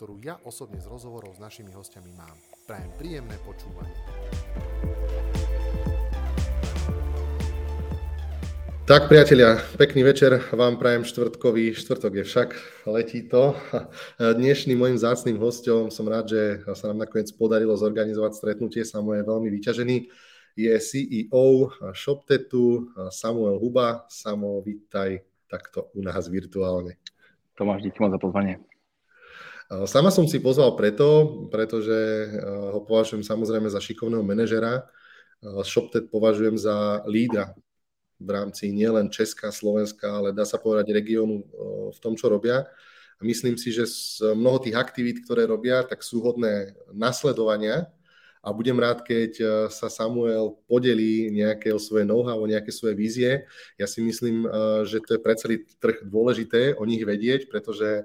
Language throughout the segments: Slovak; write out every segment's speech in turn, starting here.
ktorú ja osobne z rozhovorov s našimi hostiami mám. Prajem príjemné počúvanie. Tak priatelia, pekný večer vám prajem štvrtkový, štvrtok je však, letí to. Dnešným môjim zácným hostom som rád, že sa nám nakoniec podarilo zorganizovať stretnutie, Samuel je veľmi vyťažený. Je CEO ShopTetu Samuel Huba. Samo, vítaj takto u nás virtuálne. Tomáš, díky moc za pozvanie. Sama som si pozval preto, pretože ho považujem samozrejme za šikovného manažera. ShopTet považujem za lídra v rámci nielen Česka, Slovenska, ale dá sa povedať regiónu v tom, čo robia. A myslím si, že z mnoho tých aktivít, ktoré robia, tak sú hodné nasledovania a budem rád, keď sa Samuel podelí nejaké o svoje know-how, o nejaké svoje vízie. Ja si myslím, že to je pre celý trh dôležité o nich vedieť, pretože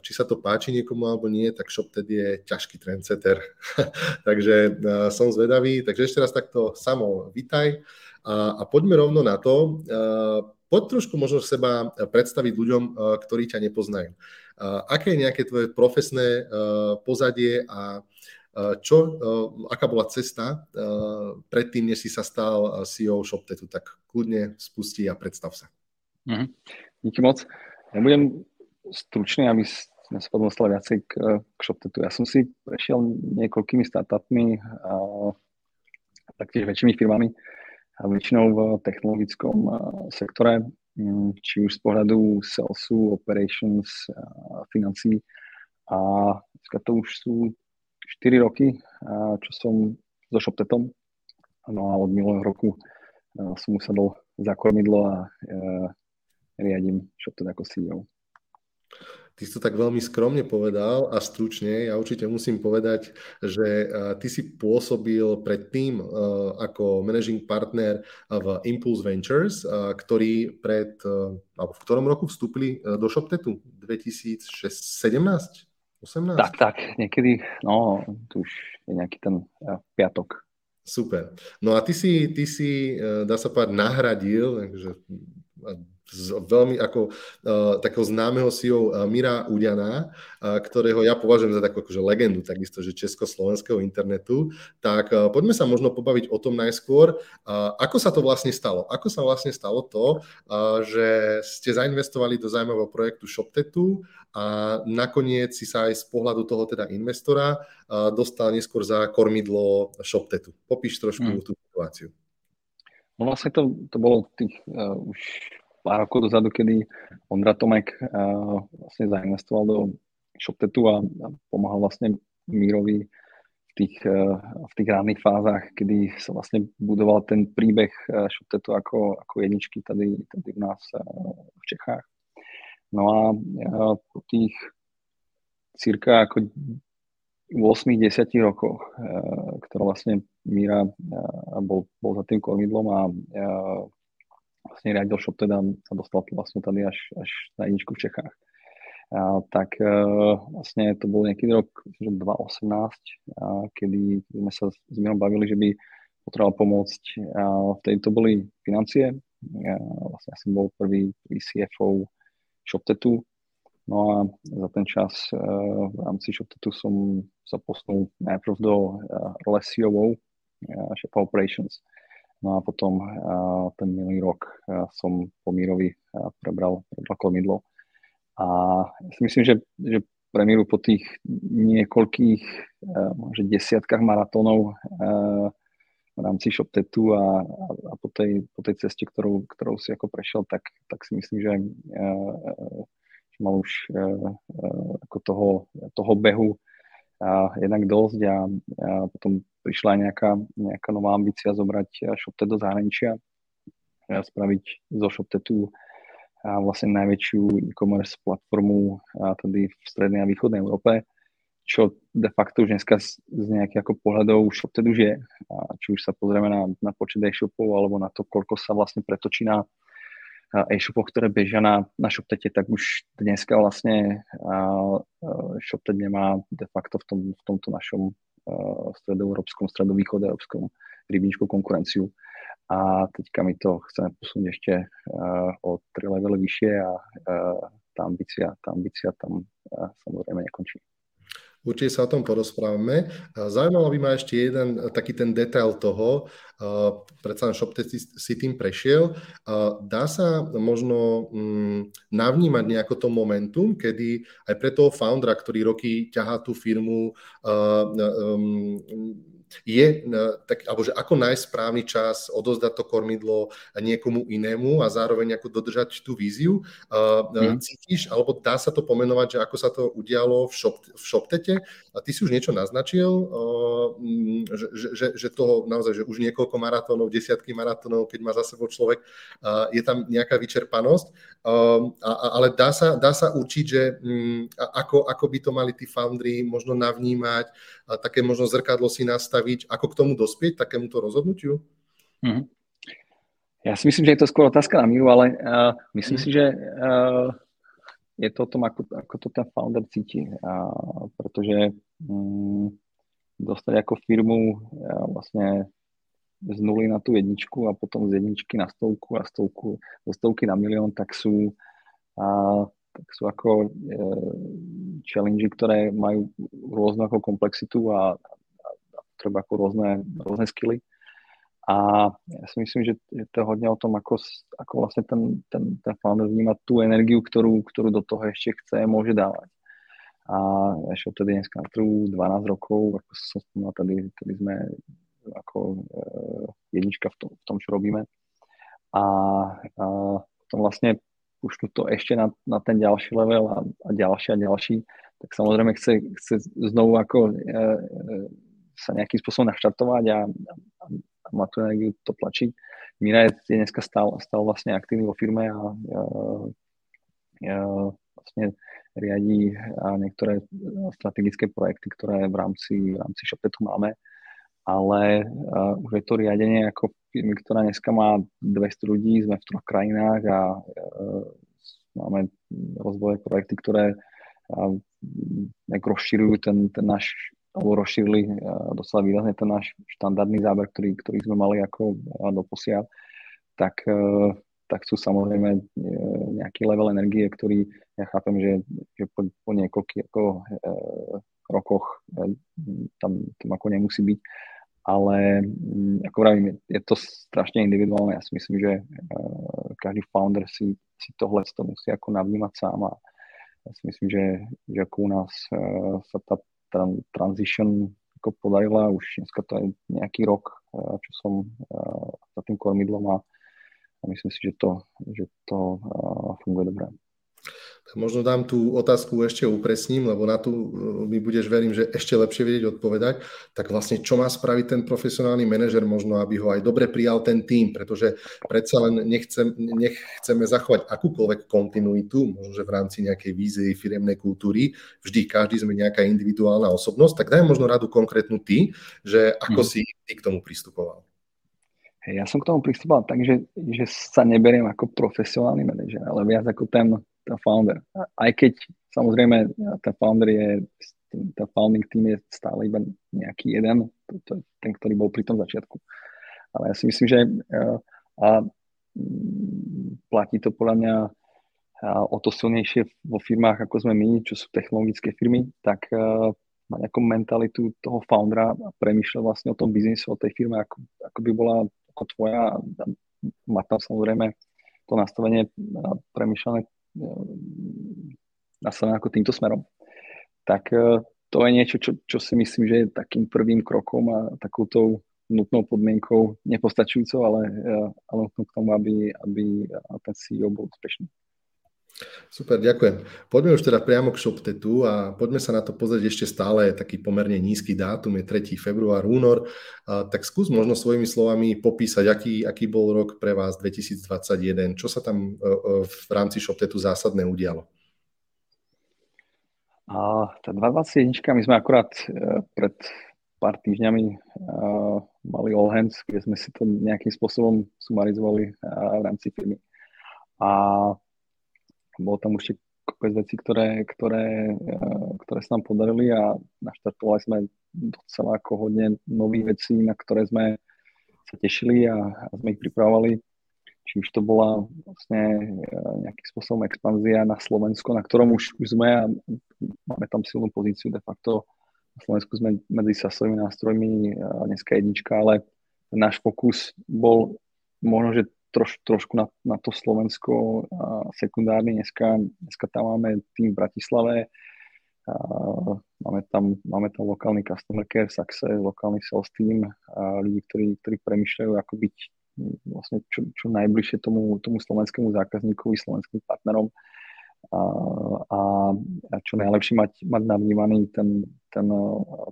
či sa to páči niekomu alebo nie, tak ShopTed je ťažký trendsetter. Takže uh, som zvedavý. Takže ešte raz takto samo vítaj a, a poďme rovno na to. Uh, poď trošku možno seba predstaviť ľuďom, uh, ktorí ťa nepoznajú. Uh, aké je nejaké tvoje profesné uh, pozadie a čo, aká bola cesta predtým, než si sa stal CEO ShopTetu, tak kľudne spusti a predstav sa. Mm-hmm. Díky moc. Ja budem stručný, aby sme sa potom dostali viacej k, k ShopTetu. Ja som si prešiel niekoľkými startupmi a taktiež väčšími firmami a väčšinou v technologickom sektore, mm, či už z pohľadu salesu, operations, financí. A to už sú 4 roky, čo som so ShopTetom. No a od minulého roku som usadol za kormidlo a riadím ShopTet ako CEO. Ty si to tak veľmi skromne povedal a stručne. Ja určite musím povedať, že ty si pôsobil predtým ako managing partner v Impulse Ventures, ktorý pred, alebo v ktorom roku vstúpili do ShopTetu? 2017? 18? Tak, tak, niekedy, no, tu už je nejaký ten piatok. Super. No a ty si, ty si dá sa povedať, nahradil, takže z veľmi ako uh, takého známeho CEO uh, Mira Uďana, uh, ktorého ja považujem za takú akože legendu takisto, že československého internetu, tak uh, poďme sa možno pobaviť o tom najskôr, uh, ako sa to vlastne stalo. Ako sa vlastne stalo to, uh, že ste zainvestovali do zaujímavého projektu ShopTetu a nakoniec si sa aj z pohľadu toho teda investora uh, dostal neskôr za kormidlo ShopTetu. Popíš trošku hmm. tú situáciu. No vlastne to, to bolo tých uh, už pár rokov dozadu, kedy Ondra Tomek uh, vlastne zainvestoval do ShopTetu a, a pomáhal vlastne Mírovi v tých, uh, v tých ranných fázach, kedy sa vlastne budoval ten príbeh uh, ShopTetu ako, ako jedničky tady, tady u nás uh, v Čechách. No a uh, po tých cirka ako 8-10 rokoch, ktoré vlastne Míra bol, bol za tým kormidlom a vlastne riadil shop teda a dostal vlastne tady až, až na jedničku v Čechách. A, tak e, vlastne to bol nejaký rok 2018, a, kedy sme sa s Mirom bavili, že by potreboval pomôcť. A vtedy to boli financie. A, vlastne ja som bol prvý, prvý CFO ShopTetu. No a za ten čas e, v rámci ShopTetu som sa posunul najprv do role COO, Shop Operations No a potom ten minulý rok som po Mírovi prebral, prebral kormidlo. A ja si myslím, že, že pre Míru po tých niekoľkých možno desiatkách maratónov v rámci ShopTetu a, a, a po, tej, po tej ceste, ktorou, ktorou si ako prešiel, tak, tak si myslím, že, že mal už ako toho, toho behu jednak dosť a, a potom prišla nejaká, nejaká nová ambícia zobrať ShopTet do zahraničia a spraviť zo ShopTetu a vlastne najväčšiu e-commerce platformu a tedy v strednej a východnej Európe. čo de facto už dneska z, z nejakých ako pohľadov ShopTed už je. A či už sa pozrieme na, na počet e-shopov alebo na to, koľko sa vlastne pretočí na e-shopoch, ktoré bežia na, na ShopTete, tak už dneska vlastne ShopTed nemá de facto v, tom, v tomto našom stredoeurópskom, stredovýchodoeurópskom rybníčku konkurenciu. A teďka my to chceme posunúť ešte o tri levely vyššie a tá ambícia, tá ambícia tam samozrejme nekončí. Určite sa o tom porozprávame. Zaujímalo by ma ešte jeden taký ten detail toho, predsa len ShopTest si tým prešiel. Dá sa možno mm, navnímať nejako to momentum, kedy aj pre toho foundera, ktorý roky ťahá tú firmu, je, tak, alebo že ako nájsť správny čas, odozdať to kormidlo niekomu inému a zároveň ako dodržať tú víziu. Mm. Cítiš, alebo dá sa to pomenovať, že ako sa to udialo v, shop, v ShopTete? A ty si už niečo naznačil, že, že, že, že toho naozaj, že už niekoľko maratónov, desiatky maratónov, keď má za sebou človek, je tam nejaká vyčerpanosť, ale dá sa, dá sa určiť, že mm, ako, ako by to mali tí foundry možno navnímať, také možno zrkadlo si nastaviť, ako k tomu dospieť, takémuto rozhodnutiu? Mm-hmm. Ja si myslím, že je to skôr otázka na míru, ale uh, myslím mm. si, že uh, je to o tom, ako, ako to ten founder cíti. Uh, pretože um, dostať ako firmu uh, vlastne z nuly na tú jedničku a potom z jedničky na stovku a stovku, zo stovky na milión, tak sú uh, tak sú ako e, challenge, ktoré majú rôznu ako komplexitu a, a, a treba ako rôzne, rôzne skily. A ja si myslím, že je to hodne o tom, ako, ako vlastne ten, ten, ten founder vníma tú energiu, ktorú, ktorú do toho ešte chce, môže dávať. A ja šiel tedy dneska na trhu 12 rokov, ako som spomínal, tady, tady sme ako e, jednička v tom, v tom, čo robíme. A, a potom vlastne už to ešte na, na ten ďalší level a, a ďalší a ďalší, tak samozrejme chce, chce znovu ako e, e, sa nejakým spôsobom naštartovať a, a, a má tú energiu to tlačiť. Mira je, je dneska stále, stále vlastne aktívny vo firme a, a, a vlastne riadí a niektoré strategické projekty, ktoré v rámci, v rámci Shopetu máme, ale uh, už je to riadenie ako firmy, ktorá dneska má 200 ľudí, sme v troch krajinách a e, máme rozvojové projekty, ktoré nejak rozširujú ten, ten náš rozšírili dosť výrazne ten náš štandardný záber, ktorý, ktorý sme mali ako doposiaľ, tak, e, tak sú samozrejme e, nejaký level energie, ktorý ja chápem, že, že po, po niekoľkých ako, e, rokoch e, tam, tam ako nemusí byť, ale mm, ako vravím, je to strašne individuálne. Ja si myslím, že uh, každý founder si, si tohle to musí ako navnímať sám a ja si myslím, že, že ako u nás uh, sa tá transition ako podarila, už dneska to je nejaký rok, uh, čo som uh, za tým kormidlom a, myslím si, že to, že to uh, funguje dobre. Možno dám tú otázku ešte upresním, lebo na tú e, mi budeš, verím, že ešte lepšie vedieť odpovedať. Tak vlastne, čo má spraviť ten profesionálny manažer možno, aby ho aj dobre prijal ten tým, pretože predsa len nechcem, nechceme zachovať akúkoľvek kontinuitu, možno, že v rámci nejakej vízie firemnej kultúry, vždy každý sme nejaká individuálna osobnosť, tak daj možno radu konkrétnu ty, že ako hmm. si ty k tomu pristupoval. Ja som k tomu pristupoval tak, že, že sa neberiem ako profesionálny manažer, ale viac ako ten ten founder. Aj keď samozrejme ten founder je, ten founding team je stále iba nejaký jeden, to, to ten, ktorý bol pri tom začiatku. Ale ja si myslím, že a, a platí to podľa mňa o to silnejšie vo firmách, ako sme my, čo sú technologické firmy, tak uh, má nejakú mentalitu toho foundera a premýšľa vlastne o tom biznisu, o tej firme, ako, ako by bola ako tvoja. Má tam samozrejme to nastavenie premýšľané nastavené ako týmto smerom, tak e, to je niečo, čo, čo si myslím, že je takým prvým krokom a takouto nutnou podmienkou, nepostačujúcou, ale, e, ale k tomu, aby, aby ten CEO bol úspešný. Super, ďakujem. Poďme už teda priamo k ShopTetu a poďme sa na to pozrieť ešte stále taký pomerne nízky dátum, je 3. február, únor. A, tak skús možno svojimi slovami popísať, aký, aký bol rok pre vás 2021, čo sa tam e, e, v rámci ShopTetu zásadné udialo. A tá 221, my sme akurát uh, pred pár týždňami mali all hands, kde sme si to nejakým spôsobom sumarizovali v rámci firmy. A bolo tam určite kopec vecí, ktoré, ktoré, uh, ktoré sa nám podarili a naštartovali sme docela ako hodne nových vecí, na ktoré sme sa tešili a, a sme ich pripravovali. Či už to bola vlastne nejakým spôsobom expanzia na Slovensko, na ktorom už, už sme a máme tam silnú pozíciu de facto na Slovensku sme medzi sasovými nástrojmi dneska jednička, ale náš fokus bol možno, že troš, trošku na, na to Slovensko a sekundárne. Dneska, dneska tam máme tým v Bratislave, a máme, tam, máme tam lokálny customer care success, lokálny sales team, a ľudí, ktorí, ktorí premyšľajú, ako byť vlastne čo, čo najbližšie tomu, tomu slovenskému zákazníkovi, slovenským partnerom a, a, a čo najlepšie mať, mať navnímaný ten, ten,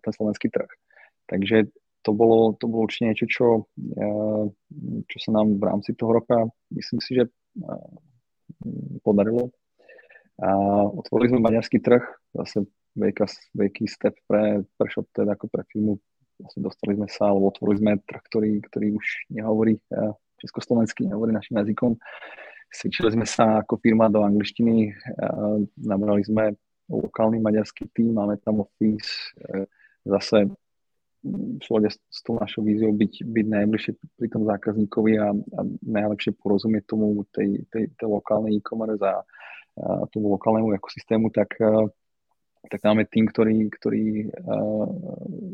ten slovenský trh. Takže to bolo, to bolo určite niečo, čo, čo sa nám v rámci toho roka, myslím si, že podarilo. A otvorili sme maďarský trh, zase veľká, veľký step pre, pre ShopTed ako pre firmu. Vlastne dostali sme sa, alebo otvorili sme trh, ktorý, ktorý už nehovorí československy, nehovorí našim jazykom. Cvičili sme sa ako firma do angličtiny, nabrali sme lokálny maďarský tým, máme tam office, zase v súlade s tou našou víziou byť, byť najbližšie pri tom zákazníkovi a, a najlepšie porozumieť tomu tej, tej, tej lokálnej e-commerce a, a tomu lokálnemu ekosystému, tak, e, tak máme tým, ktorý, ktorý uh,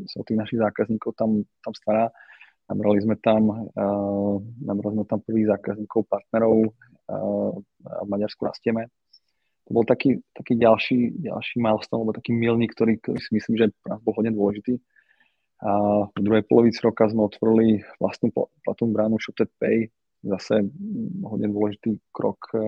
sa o tých našich zákazníkov tam, tam stará. Nabrali sme tam, uh, nabrali sme tam prvých zákazníkov, partnerov, a v Maďarsku rastieme. To bol taký, taký ďalší, ďalší milestone, alebo taký milník, ktorý, ktorý si myslím, že pre nás bol hodne dôležitý. A v druhej polovici roka sme otvorili vlastnú platnú bránu Shopted Pay, zase hodne dôležitý krok e,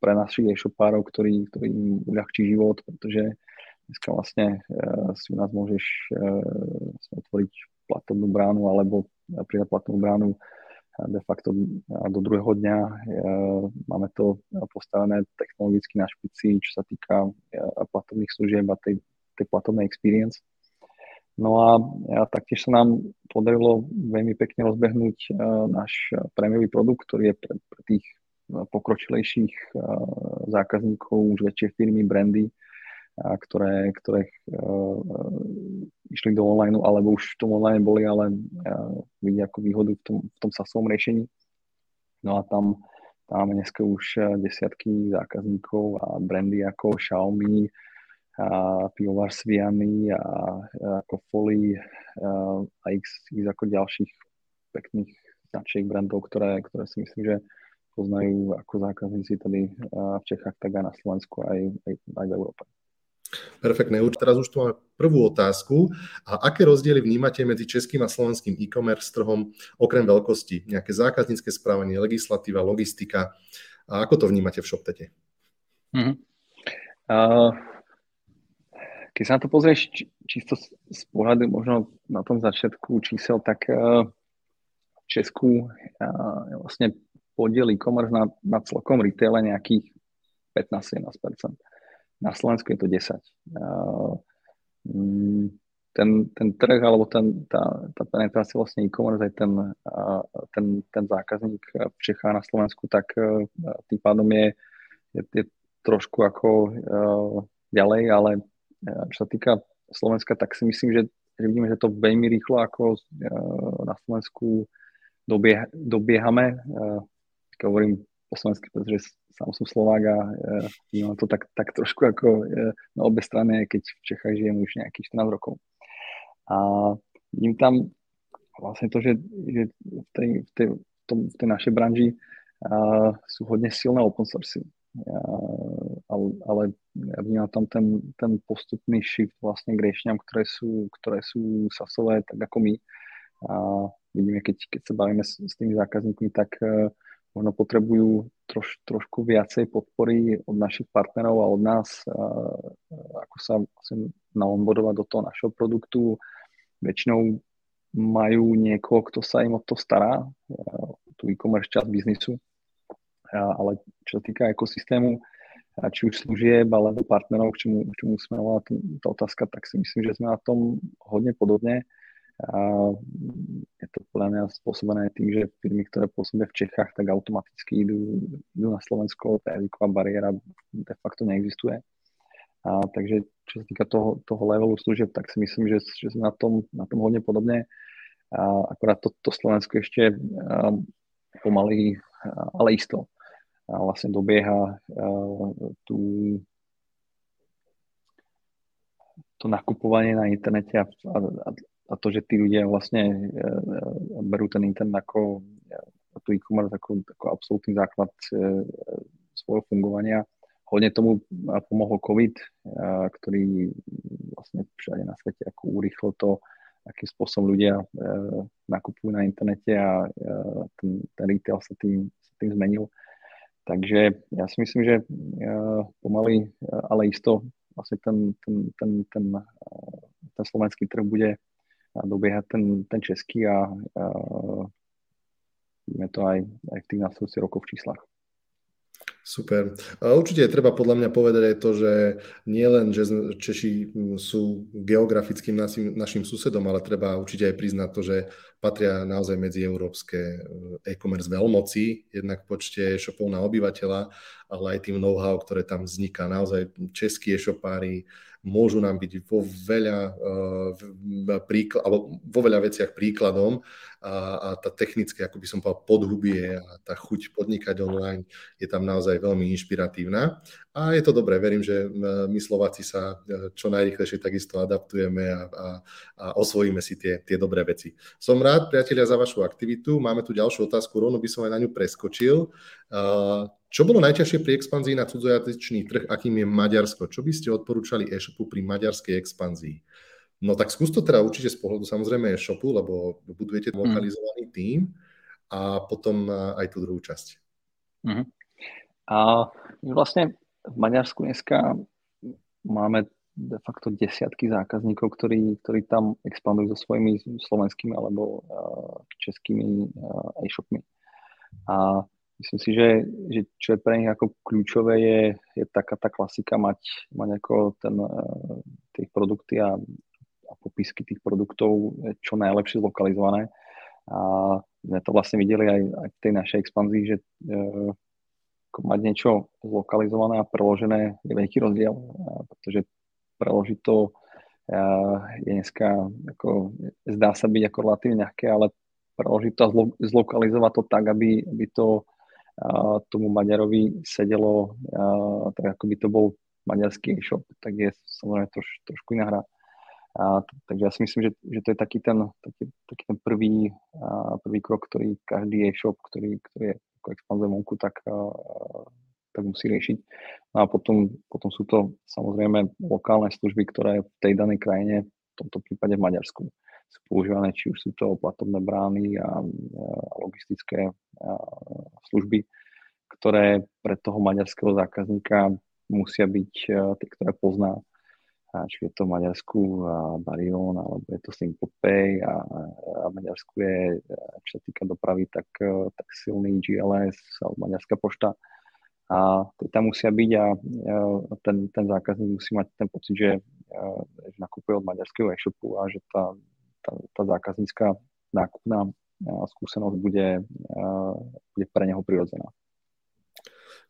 pre našich e-shopárov, ktorý, ktorý im uľahčí život, pretože dneska vlastne uh, si u nás môžeš uh, otvoriť platobnú bránu alebo pridať platnú bránu de facto do druhého dňa máme to postavené technologicky na špici, čo sa týka platobných služieb a tej, tej platobnej experience. No a, a taktiež sa nám podarilo veľmi pekne rozbehnúť náš prémiový produkt, ktorý je pre, pre tých pokročilejších zákazníkov, už väčšie firmy, brandy, ktoré, ktoré uh, išli do online, alebo už v tom online boli, ale uh, vidia ako výhodu v tom, v tom sasovom riešení. No a tam, tam máme dneska už desiatky zákazníkov a brandy ako Xiaomi, a pivovar Sviany a, a ako Folly a, a x, x ako ďalších pekných značiek brandov, ktoré, ktoré si myslím, že poznajú ako zákazníci tady v Čechách, tak aj na Slovensku, aj, aj, aj v Európe. Perfektné. Už teraz už tu máme prvú otázku. A aké rozdiely vnímate medzi českým a slovenským e-commerce trhom okrem veľkosti? Nejaké zákaznícke správanie, legislatíva, logistika? A ako to vnímate v ShopTete? Mm-hmm. Uh, keď sa na to pozrieš či, čisto z pohľadu možno na tom začiatku čísel, tak uh, v Česku uh, vlastne podiel e-commerce na, na celkom retaile nejakých 15-17% na Slovensku je to 10. Mm, ten, ten trh alebo ten, tá, tá penetrácia vlastne e-commerce aj ten, ten, ten zákazník v Čechách na Slovensku, tak tým pádom je, je, je trošku ako ďalej, ale čo sa týka Slovenska, tak si myslím, že, že vidíme, že to veľmi rýchlo ako na Slovensku dobie, dobiehame. Keď hovorím po slovensky, pretože sám som Slovák a e, vnímam to tak, tak trošku ako e, na obe strany, keď v Čechách žijem už nejakých 14 rokov. A vidím tam vlastne to, že, že v, tej, v, tej, v, tom, v tej našej branži a, sú hodne silné open source. Ale, ale ja vnímam tam ten, ten postupný shift vlastne k riešeniam, ktoré sú, ktoré sú sasové, tak ako my. A vidíme, keď, keď sa bavíme s, s tými zákazníkmi, tak uh, možno potrebujú troš, trošku viacej podpory od našich partnerov a od nás, a, ako sa vlastne naonboardovať do toho našeho produktu. Väčšinou majú niekoho, kto sa im o to stará, tú e-commerce časť biznisu, ale čo sa týka ekosystému, či už služieb alebo partnerov, k čomu, k čomu smerovala tá otázka, tak si myslím, že sme na tom hodne podobne. A je to podľa mňa spôsobené tým, že firmy, ktoré pôsobia v Čechách, tak automaticky idú, idú na Slovensko, tá jazyková bariéra de facto neexistuje. A, takže čo sa týka toho, toho levelu služieb, tak si myslím, že, že sme na tom, na tom hodne podobne. A akorát to, to Slovensko ešte a, pomaly, ale isto a vlastne dobieha tú, to nakupovanie na internete a, a, a to, že tí ľudia vlastne e, berú ten internet ako tu e-commerce ako, ako absolútny základ e, svojho fungovania. Hodne tomu pomohol COVID, ktorý vlastne všade na svete ako urýchlo to, akým spôsobom ľudia e, nakupujú na internete a ten, ten retail sa tým, sa tým zmenil. Takže ja si myslím, že eh, pomaly, eh, ale isto vlastne ten, ten, ten, ten, eh, ten slovenský trh bude dobiehať ten, ten český a, vidíme to aj, aj v tých následujúcich rokov v číslach. Super. Určite treba podľa mňa povedať aj to, že nie len, že Češi sú geografickým našim, našim susedom, ale treba určite aj priznať to, že patria naozaj medzi európske e, e-commerce veľmoci, jednak počte e-shopov na obyvateľa, ale aj tým know-how, ktoré tam vzniká. Naozaj českí e-shopári môžu nám byť vo veľa, uh, príkl- alebo vo veľa veciach príkladom a, a tá technické, ako by som povedal, podhubie a tá chuť podnikať online je tam naozaj veľmi inšpiratívna. A je to dobré, verím, že my Slováci sa čo najrychlejšie takisto adaptujeme a, a, a osvojíme si tie, tie dobré veci. Som rád, priatelia, za vašu aktivitu. Máme tu ďalšiu otázku, rovno by som aj na ňu preskočil. Čo bolo najťažšie pri expanzii na cudzojazyčný trh, akým je Maďarsko? Čo by ste odporúčali e-shopu pri maďarskej expanzii? No tak skús to teda určite z pohľadu samozrejme e-shopu, lebo budujete mm. lokalizovaný tým a potom aj tú druhú časť. Mm. A vlastne v Maďarsku dneska máme de facto desiatky zákazníkov, ktorí, ktorí tam expandujú so svojimi slovenskými alebo českými e-shopmi. A myslím si, že, že čo je pre nich ako kľúčové je, je taká tá klasika mať, mať ako ten, uh, tie produkty a, a popisky tých produktov čo najlepšie zlokalizované. A sme to vlastne videli aj, aj v tej našej expanzii, že uh, mať niečo zlokalizované a preložené je veľký rozdiel, pretože preložiť to je dneska, ako, zdá sa byť ako relatívne ľahké, ale preložiť to a zlo, zlokalizovať to tak, aby, aby to tomu Maďarovi sedelo, a, tak ako by to bol maďarský e-shop, tak je samozrejme troš, trošku iná hra. A, takže ja si myslím, že, že to je taký ten, taký, taký ten prvý, a, prvý krok, ktorý každý e-shop, ktorý, ktorý je ako expanzuje vonku, tak, tak musí riešiť. No a potom, potom sú to samozrejme lokálne služby, ktoré v tej danej krajine, v tomto prípade v Maďarsku, sú používané, či už sú to platobné brány a, logistické služby, ktoré pre toho maďarského zákazníka musia byť tie, ktoré pozná či je to v Maďarsku Barion, alebo je to Pay a, a Maďarsku je, čo sa týka dopravy, tak, tak silný GLS alebo Maďarská pošta. A to tam musia byť a ten, ten zákazník musí mať ten pocit, že, že nakupuje od maďarského e-shopu a že tá, tá, tá zákaznícka nákupná skúsenosť bude, bude pre neho prirodzená.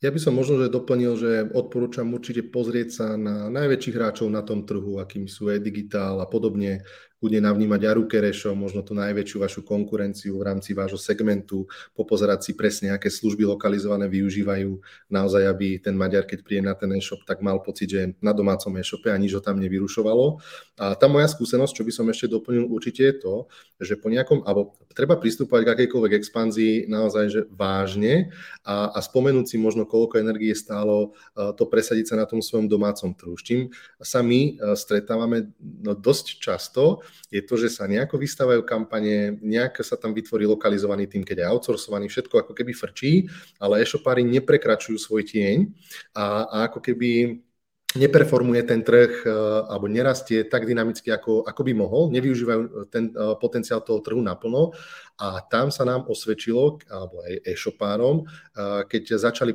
Ja by som možno že doplnil, že odporúčam určite pozrieť sa na najväčších hráčov na tom trhu, akými sú e-digitál a podobne, kľudne navnímať Aru Kerešov, možno tú najväčšiu vašu konkurenciu v rámci vášho segmentu, popozerať si presne, aké služby lokalizované využívajú, naozaj, aby ten Maďar, keď príde na ten e-shop, tak mal pocit, že na domácom e-shope a nič ho tam nevyrušovalo. A tá moja skúsenosť, čo by som ešte doplnil, určite je to, že po nejakom, alebo treba pristúpať k akejkoľvek expanzii naozaj že vážne a, a spomenúť si možno, koľko energie stálo to presadiť sa na tom svojom domácom trhu. S čím sa my stretávame no, dosť často, je to, že sa nejako vystávajú kampane, nejak sa tam vytvorí lokalizovaný tým, keď je outsourcovaný, všetko ako keby frčí, ale e-shopári neprekračujú svoj tieň a, a ako keby neperformuje ten trh alebo nerastie tak dynamicky, ako, ako by mohol, nevyužívajú ten potenciál toho trhu naplno a tam sa nám osvedčilo, alebo aj e-shopárom, keď začali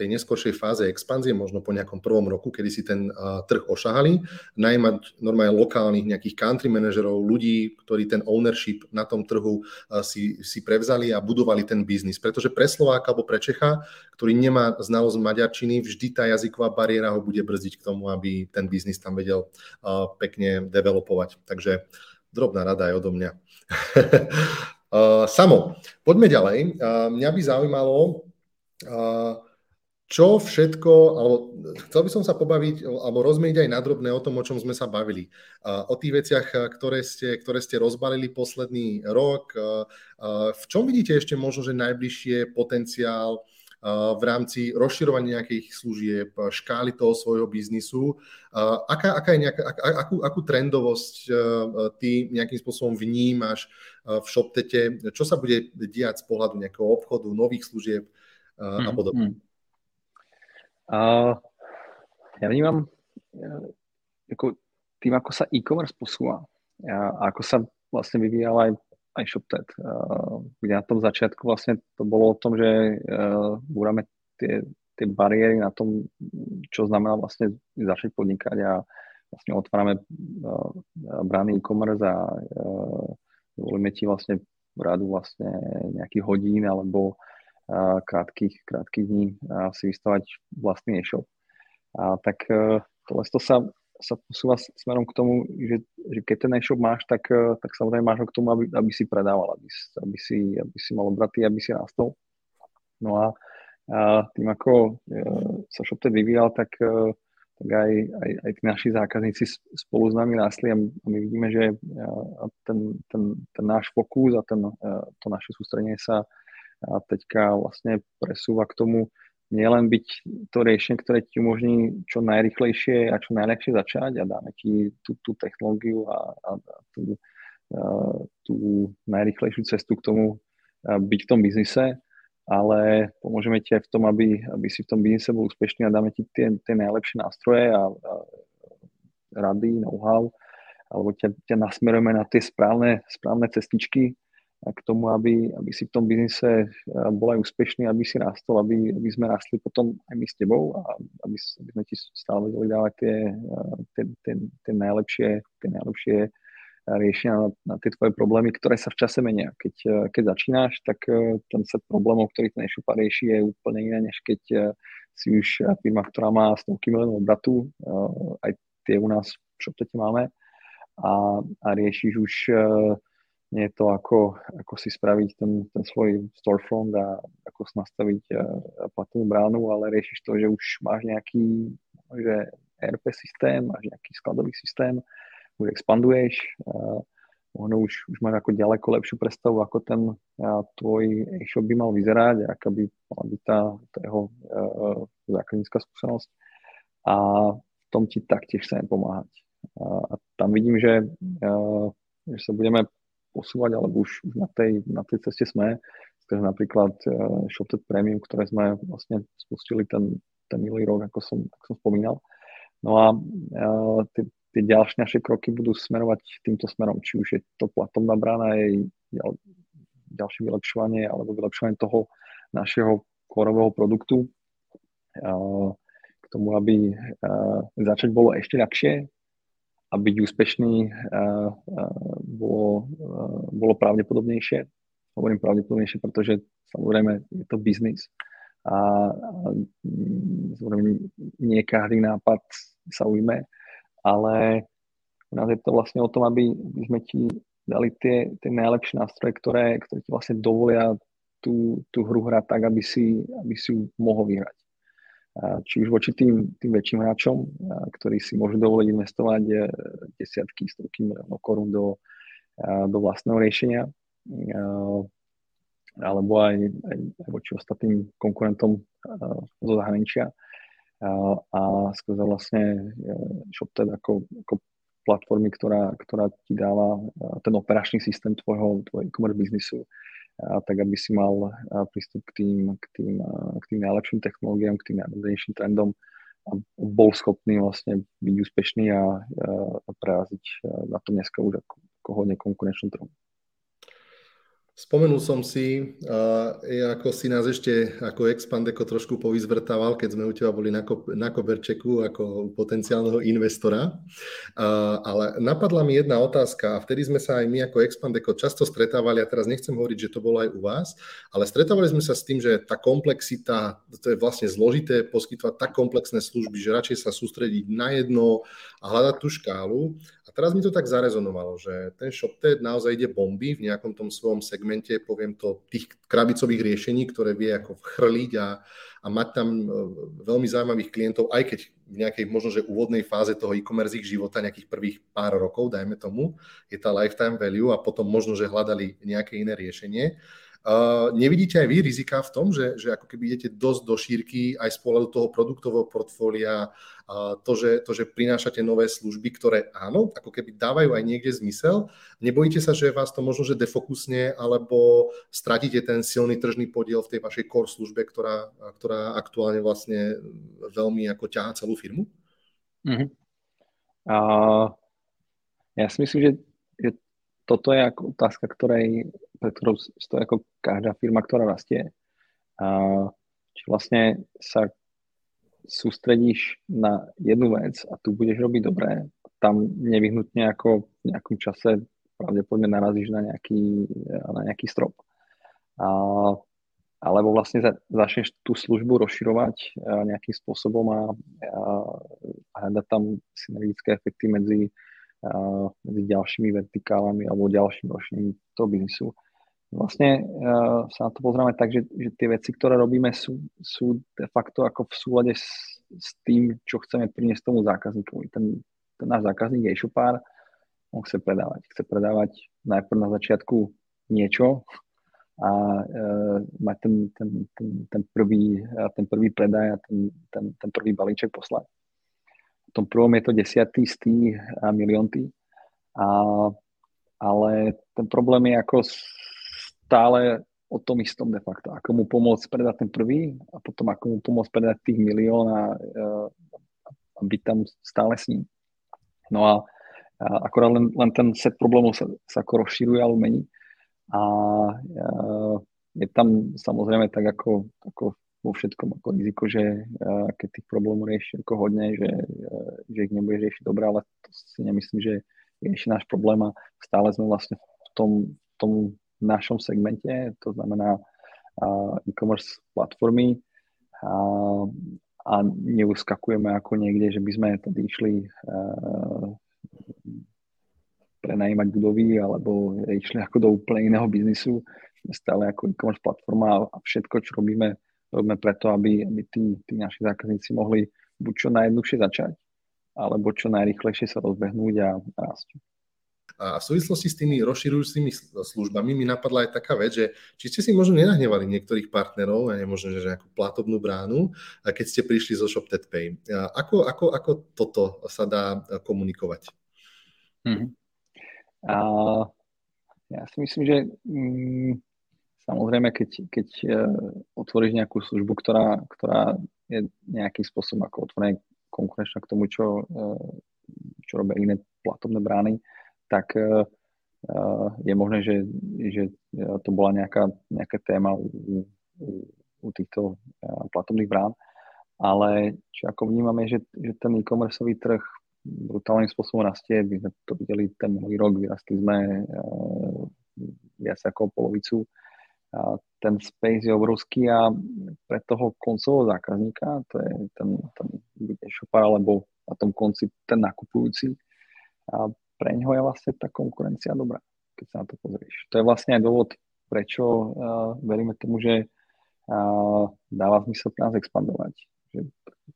tej neskoršej fáze expanzie, možno po nejakom prvom roku, kedy si ten trh ošahali, najmať normálne lokálnych nejakých country manažerov, ľudí, ktorí ten ownership na tom trhu si, si prevzali a budovali ten biznis. Pretože pre Slováka alebo pre Čecha, ktorý nemá znalosť maďarčiny, vždy tá jazyková bariéra ho bude brzdiť k tomu, aby ten biznis tam vedel pekne developovať. Takže drobná rada aj odo mňa. uh, Samo, poďme ďalej. Uh, mňa by zaujímalo, uh, čo všetko, alebo chcel by som sa pobaviť, alebo rozmieť aj nadrobné o tom, o čom sme sa bavili. O tých veciach, ktoré ste, ktoré ste rozbalili posledný rok. V čom vidíte ešte možno, že najbližšie potenciál v rámci rozširovania nejakých služieb, škály toho svojho biznisu. Aká, aká je nejaká, akú, akú trendovosť ty nejakým spôsobom vnímaš v ShopTete? Čo sa bude diať z pohľadu nejakého obchodu, nových služieb a mhm, podobne? A ja vnímam ako tým, ako sa e-commerce posúva a ako sa vlastne vyvíjal aj, aj ShopTet, kde na tom začiatku vlastne to bolo o tom, že búrame tie, tie bariéry na tom, čo znamená vlastne začať podnikať a vlastne otvárame brány e-commerce a dovolíme ti vlastne radu vlastne nejakých hodín alebo krátkých, krátkých dní si vystavať vlastný e-shop. A tak e, to sa, sa posúva smerom k tomu, že, že keď ten e-shop máš, tak, e, tak samozrejme máš ho k tomu, aby, aby si predával, aby, aby, si, aby si mal obraty, aby si rastol. No a, a tým, ako e, sa ShopTed vyvíjal, tak, tak aj, aj, aj tí naši zákazníci spolu s nami rástli a my vidíme, že ten, ten, ten náš fokus a ten, to naše sústredenie sa a teďka vlastne presúva k tomu nielen byť to riešenie, ktoré ti umožní čo najrychlejšie a čo najľahšie začať a dáme ti tú, tú technológiu a, a, a tú, a, tú najrychlejšiu cestu k tomu byť v tom biznise, ale pomôžeme ti aj v tom, aby, aby si v tom biznise bol úspešný a dáme ti tie, tie najlepšie nástroje a, a rady, know-how, alebo ťa, ťa nasmerujeme na tie správne, správne cestičky, k tomu, aby, aby si v tom biznise eh, bol aj úspešný, aby si rástol, aby, aby sme rastli potom aj my s tebou a aby, aby sme ti stále vedeli dávať tie, eh, tie, tie, tie najlepšie, tie najlepšie eh, riešenia na, na tie tvoje problémy, ktoré sa v čase menia. Keď, keď začínaš, tak ten set problémov, ktorý ten e-shop rieši, je úplne iné, než keď si už firma, ktorá má stovky miliónov obratu, aj tie u nás v ShopTete máme, a, a riešiš už nie to ako, ako si spraviť ten, ten svoj storefront a ako si nastaviť uh, platovú bránu, ale riešiš to, že už máš nejaký že ERP systém, máš nejaký skladový systém, už expanduješ, možno už, už máš ako ďaleko lepšiu predstavu, ako ten tvoj e-shop by mal vyzerať, aká by mala byť tá, tá jeho zákaznícka skúsenosť a v tom ti taktiež chcem pomáhať. A tam vidím, že, že sa budeme posúvať, alebo už, na, tej, na tej ceste sme. Takže napríklad uh, Shopted Premium, ktoré sme vlastne spustili ten, ten minulý rok, ako som, ako som spomínal. No a uh, tie, tie ďalšie naše kroky budú smerovať týmto smerom, či už je to platobná brána, je ďal, ďalšie vylepšovanie alebo vylepšovanie toho našeho korového produktu uh, k tomu, aby uh, začať bolo ešte ľahšie, a byť úspešný uh, uh, bolo, uh, bolo pravdepodobnejšie. Hovorím pravdepodobnejšie, pretože samozrejme je to biznis a samozrejme nie každý nápad sa ujme, ale u nás je to vlastne o tom, aby sme ti dali tie, tie najlepšie nástroje, ktoré, ktoré ti vlastne dovolia tú, tú hru hrať tak, aby si, aby si ju mohol vyhrať či už voči tým, tým väčším hráčom, ktorí si môžu dovoliť investovať e, desiatky, stovky miliónov korún do, do vlastného riešenia, alebo aj, aj, voči ostatným konkurentom zo zahraničia. A skrze vlastne e, ShopTed ako, ako platformy, ktorá, ktorá ti dáva ten operačný systém tvojho, tvojho e-commerce biznisu, a tak aby si mal prístup k tým, k tým, k tým najlepším technológiám, k tým najmodernejším trendom a bol schopný vlastne byť úspešný a, a preraziť na to dneska už ako, ako hodne konkurenčnú trhu. Spomenul som si, ako si nás ešte ako Expandeko trošku povyzvrtával, keď sme u teba boli na, ko- koberčeku ako potenciálneho investora. Ale napadla mi jedna otázka a vtedy sme sa aj my ako Expandeko často stretávali a teraz nechcem hovoriť, že to bolo aj u vás, ale stretávali sme sa s tým, že tá komplexita, to je vlastne zložité poskytovať tak komplexné služby, že radšej sa sústrediť na jedno a hľadať tú škálu. A teraz mi to tak zarezonovalo, že ten ShopTed naozaj ide bomby v nejakom tom svojom segmente, poviem to, tých krabicových riešení, ktoré vie ako chrliť a, a mať tam e, veľmi zaujímavých klientov, aj keď v nejakej možno, že úvodnej fáze toho e-commerce ich života, nejakých prvých pár rokov, dajme tomu, je tá lifetime value a potom možno, že hľadali nejaké iné riešenie. Nevidíte aj vy rizika v tom, že, že ako keby idete dosť do šírky aj z pohľadu toho produktového portfólia, uh, to, že, to, že prinášate nové služby, ktoré áno, ako keby dávajú aj niekde zmysel. Nebojíte sa, že vás to možno, že defokusne, alebo stratíte ten silný tržný podiel v tej vašej core službe, ktorá, ktorá aktuálne vlastne veľmi ako ťahá celú firmu? Uh-huh. Uh, ja si myslím, že, že toto je ako otázka, ktorej pre ktorou stojí ako každá firma, ktorá rastie. A či vlastne sa sústredíš na jednu vec a tu budeš robiť dobré, tam nevyhnutne ako v nejakom čase pravdepodobne narazíš na nejaký, na nejaký strop. A, alebo vlastne za, začneš tú službu rozširovať nejakým spôsobom a, a, a hľadať tam synergické efekty medzi, a, medzi ďalšími vertikálami alebo ďalším rošením toho biznisu vlastne uh, sa na to pozrieme tak, že, že tie veci, ktoré robíme, sú, sú de facto ako v súlade s, s tým, čo chceme priniesť tomu zákazníkovi. Ten, ten náš zákazník je e-shopár, on chce predávať. Chce predávať najprv na začiatku niečo a uh, mať ten, ten, ten, ten, prvý, ten prvý predaj a ten, ten, ten prvý balíček poslať. V tom prvom je to desiatý, stý a miliontý. A, ale ten problém je ako stále o tom istom de facto. Ako mu pomôcť predať ten prvý a potom ako mu pomôcť predať tých milión a, a byť tam stále s ním. No a, a akorát len, len ten set problémov sa, sa ako rozšíruje alebo mení. A, a je tam samozrejme tak ako, ako vo všetkom ako riziko, že a, keď tých problémov rieši ako hodne, že, že ich nebude riešiť dobre, ale to si nemyslím, že je náš problém a stále sme vlastne v tom, v tom našom segmente, to znamená e-commerce platformy a, a neuskakujeme ako niekde, že by sme tady išli prenajímať budovy alebo išli ako do úplne iného biznisu. Stále ako e-commerce platforma a všetko, čo robíme, robíme preto, aby, aby tí, tí naši zákazníci mohli buď čo najjednoduchšie začať, alebo čo najrychlejšie sa rozbehnúť a rásť. A v súvislosti s tými rozširujúcimi službami mi napadla aj taká vec, že či ste si možno nenahnevali niektorých partnerov, a možno, že nejakú platobnú bránu, keď ste prišli zo ShopTedPay. Ako, ako, ako toto sa dá komunikovať? Hmm. A ja si myslím, že mm, samozrejme, keď, keď uh, otvoríš nejakú službu, ktorá, ktorá je nejakým spôsobom ako otvorená konkurenčná k tomu, čo, uh, čo robia iné platobné brány, tak e, e, je možné, že, že to bola nejaká, nejaká téma u, u, týchto platobných brán. Ale čo ako vnímame, že, že ten e-commerceový trh brutálnym spôsobom rastie. My sme to videli ten minulý rok, vyrastli sme viac ako polovicu. A ten space je obrovský a pre toho koncového zákazníka, to je ten, ten e-shopper alebo na tom konci ten nakupujúci, a pre ňoho je vlastne tá konkurencia dobrá, keď sa na to pozrieš. To je vlastne aj dôvod, prečo uh, veríme tomu, že uh, dáva zmysel pre nás expandovať. Že,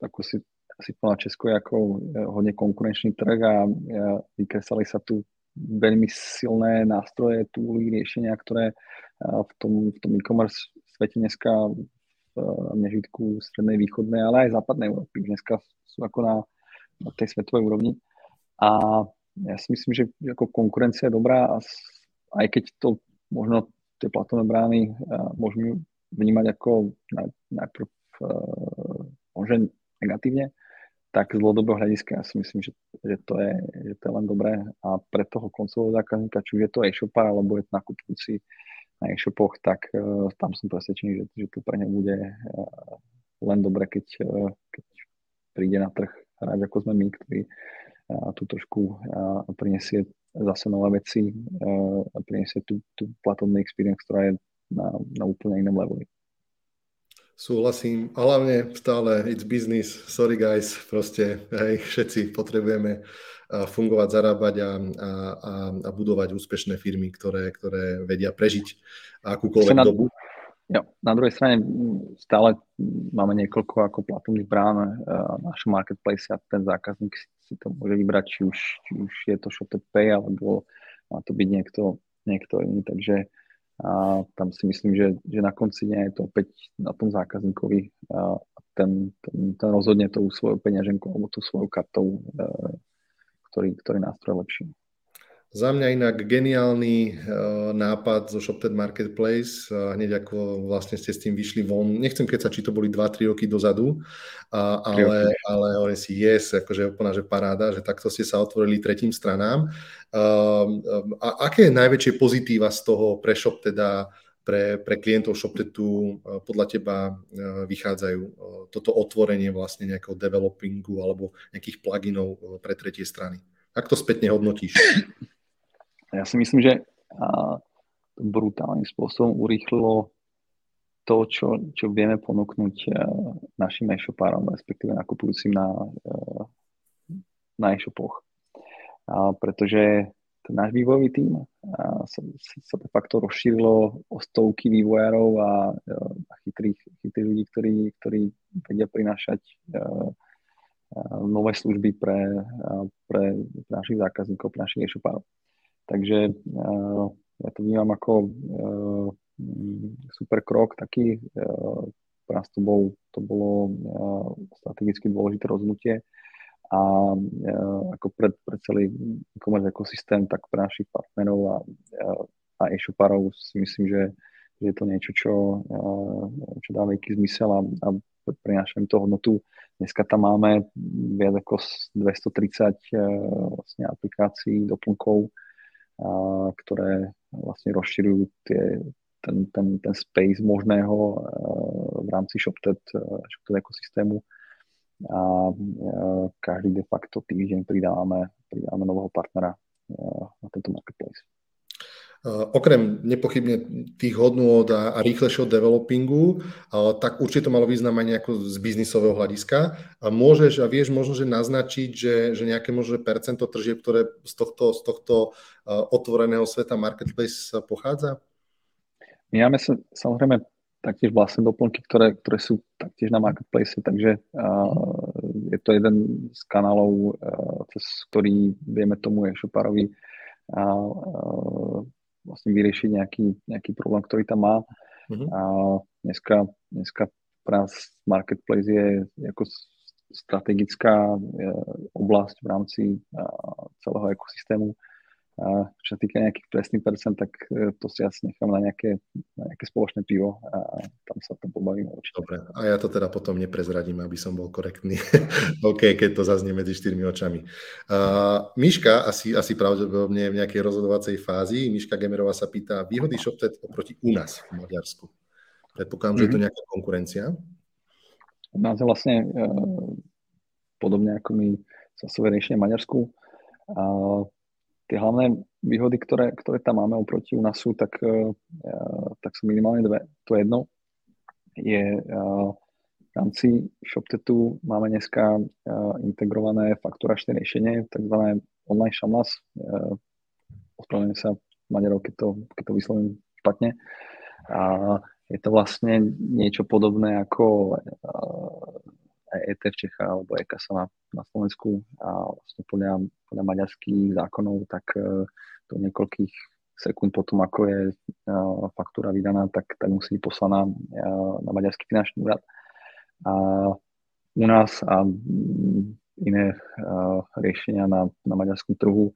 ako si, si povedal, Česko je ako uh, hodne konkurenčný trh a uh, vykresali sa tu veľmi silné nástroje, túly, riešenia, ktoré uh, v tom, v tom e-commerce svete dneska v nežitku strednej, východnej, ale aj západnej Európy. Dneska sú ako na, na tej svetovej úrovni. A ja si myslím, že ako konkurencia je dobrá a aj keď to možno tie platovné brány môžeme vnímať ako naj, najprv možno negatívne, tak z dlhodobého hľadiska ja si myslím, že, že, to je, že to je len dobré. A pre toho koncového zákazníka, či je to e-shopár alebo je to nakupujúci na e-shopoch, tak uh, tam som presvedčený, že, že to pre ne bude uh, len dobre, keď, uh, keď príde na trh hráč ako sme my, ktorý uh, tu trošku prinesie zase nové veci a prinesie tú, tú platobnú experience, ktorá je na, na úplne inom leveli. Súhlasím, a hlavne stále it's business, sorry guys, proste hej, všetci potrebujeme fungovať, zarábať a, a, a, a budovať úspešné firmy, ktoré, ktoré vedia prežiť akúkoľvek na, dobu. Jo, na druhej strane stále máme niekoľko ako platobných brán v našom marketplace a ten zákazník si to môže vybrať, či už, či už je to Shopted Pay, alebo má to byť niekto, niekto iný, takže a tam si myslím, že, že na konci dňa je to opäť na tom zákazníkovi a ten, ten, ten rozhodne tou svojou peňaženkou alebo tú svojou kartou, e, ktorý, ktorý nástroj lepší. Za mňa inak geniálny uh, nápad zo ShopTed Marketplace, uh, hneď ako vlastne ste s tým vyšli von. Nechcem keď sa, či to boli 2-3 roky dozadu, uh, ale, ale hovorím si, yes, akože úplná, že paráda, že takto ste sa otvorili tretím stranám. Uh, a aké je najväčšie pozitíva z toho pre ShopTeda, pre, pre klientov ShopTedu uh, podľa teba vychádzajú toto otvorenie vlastne nejakého developingu alebo nejakých pluginov pre tretie strany? Ak to spätne hodnotíš? Ja si myslím, že brutálnym spôsobom urýchlilo to, čo, čo vieme ponúknuť e, našim e-shopárom, respektíve nakupujúcim na, e, na e-shopoch. A pretože ten náš vývojový tým sa, sa de facto rozšírilo o stovky vývojárov a, e, a chytrých, chytrých ľudí, ktorí, ktorí vedia prinášať nové služby pre, pre, pre našich zákazníkov, pre našich e-shopárov. Takže uh, ja to vnímam ako uh, super krok taký. Uh, pre nás to, bol, to bolo uh, strategicky dôležité rozhodnutie a uh, ako pre, pre celý e-commerce ekosystém, tak pre našich partnerov a, a e-shopárov si myslím, že, že je to niečo, čo, uh, čo dá veľký zmysel a, a prináša im to hodnotu. Dneska tam máme viac ako 230 uh, vlastne aplikácií, doplnkov, ktoré vlastne rozširujú tie, ten, ten, ten space možného v rámci ShopTed, ShopTed ekosystému a každý de facto týždeň pridávame, pridávame nového partnera na tento marketplace. Okrem nepochybne tých hodnôt a, a rýchlejšieho developingu, tak určite to malo význam aj nejako z biznisového hľadiska. A môžeš a vieš možno, že naznačiť, že, že nejaké možno percento tržieb, ktoré z tohto, z tohto otvoreného sveta marketplace pochádza? My máme sa, samozrejme taktiež vlastné doplnky, ktoré, ktoré sú taktiež na marketplace, takže uh, je to jeden z kanálov, uh, cez ktorý vieme tomu e-shopárovi uh, vlastne vyriešiť nejaký, nejaký problém, ktorý tam má. Mm-hmm. A dneska, dneska nás Marketplace je ako strategická e, oblasť v rámci celého ekosystému a čo sa týka nejakých presných percent, tak e, to si asi nechám na nejaké, na nejaké spoločné pivo a tam sa tam pobavíme určite. Dobre, a ja to teda potom neprezradím, aby som bol korektný. OK, keď to zaznie medzi štyrmi očami. Uh, Miška, asi, asi pravdepodobne v nejakej rozhodovacej fázi, Miška Gemerová sa pýta, výhody ShopTet oproti u nás v Maďarsku. Predpokladám, mm-hmm. že je to mhm. nejaká konkurencia. U nás je vlastne uh, podobne ako my sa riešenie v Maďarsku. Uh, tie hlavné výhody, ktoré, ktoré tam máme oproti u nás sú, tak, uh, tak sú minimálne dve. To jedno je uh, v rámci ShopTetu máme dneska integrované fakturačné riešenie, tzv. online šamlas. Ospravedlňujem sa Maďarov, keď to, keď to vyslovím špatne. A je to vlastne niečo podobné ako ET v Čechách alebo EKASA na, na Slovensku a vlastne podľa, podľa maďarských zákonov, tak uh, do niekoľkých sekúnd potom, ako je uh, faktúra vydaná, tak, tak musí byť poslaná uh, na maďarský finančný úrad. A u nás a iné riešenia na, na maďarskom trhu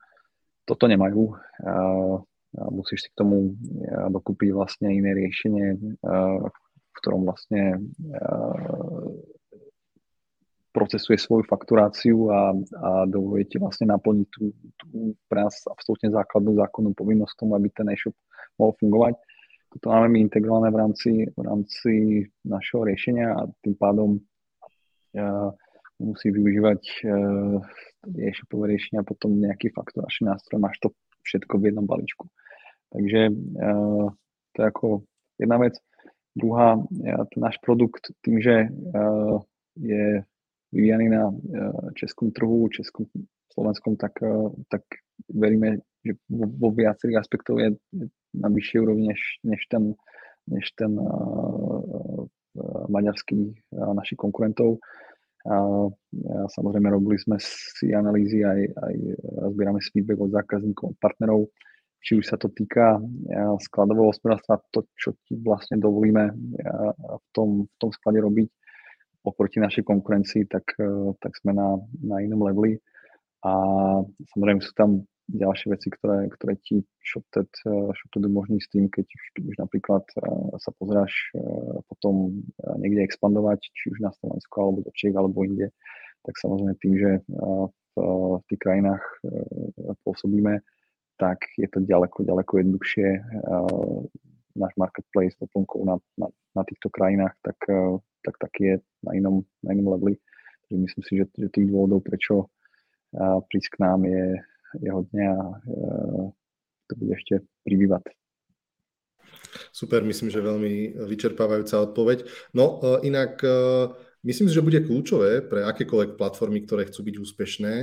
toto nemajú. Musíš si k tomu dokúpiť vlastne iné riešenie, v ktorom vlastne procesuje svoju fakturáciu a, a dovoluje ti vlastne naplniť tú, tú pre nás absolútne základnú zákonnú povinnosť tomu, aby ten e-shop mohol fungovať. Toto máme my integrované v rámci, v rámci našeho riešenia a tým pádom uh, musí využívať uh, e-shopové riešenia potom nejaký fakturačný nástroj. Máš to všetko v jednom balíčku. Takže uh, to je ako jedna vec. Druhá, ten náš produkt tým, že uh, je vyvíjaný na uh, českom trhu, českom, slovenskom, tak, uh, tak veríme, že vo, vo viacerých aspektov je na vyššej úrovni než, než ten, než ten uh, uh, maďarský uh, našich konkurentov. Uh, samozrejme robili sme si analýzy aj, aj zbierame si feedback od zákazníkov, partnerov, či už sa to týka skladového hospodárstva, to, čo ti vlastne dovolíme v tom, v tom sklade robiť oproti našej konkurencii, tak, tak sme na, na inom leveli. A samozrejme sú tam ďalšie veci, ktoré, ktoré ti ShopTed, eh, ShopTed umožní s tým, keď už, keď už napríklad eh, sa pozráš potom niekde expandovať, či už na Slovensku, alebo do Čech, alebo inde, tak samozrejme tým, že v tých krajinách pôsobíme, tak je to ďaleko, ďaleko jednoduchšie náš marketplace doplnkov na, na, na týchto krajinách, tak, tak taký je na inom, na inom leveli. Takže myslím si, že, že tých dôvodov, prečo prísť k nám je, je hodne a e, to bude ešte pribývať. Super, myslím, že veľmi vyčerpávajúca odpoveď. No inak myslím si, že bude kľúčové pre akékoľvek platformy, ktoré chcú byť úspešné,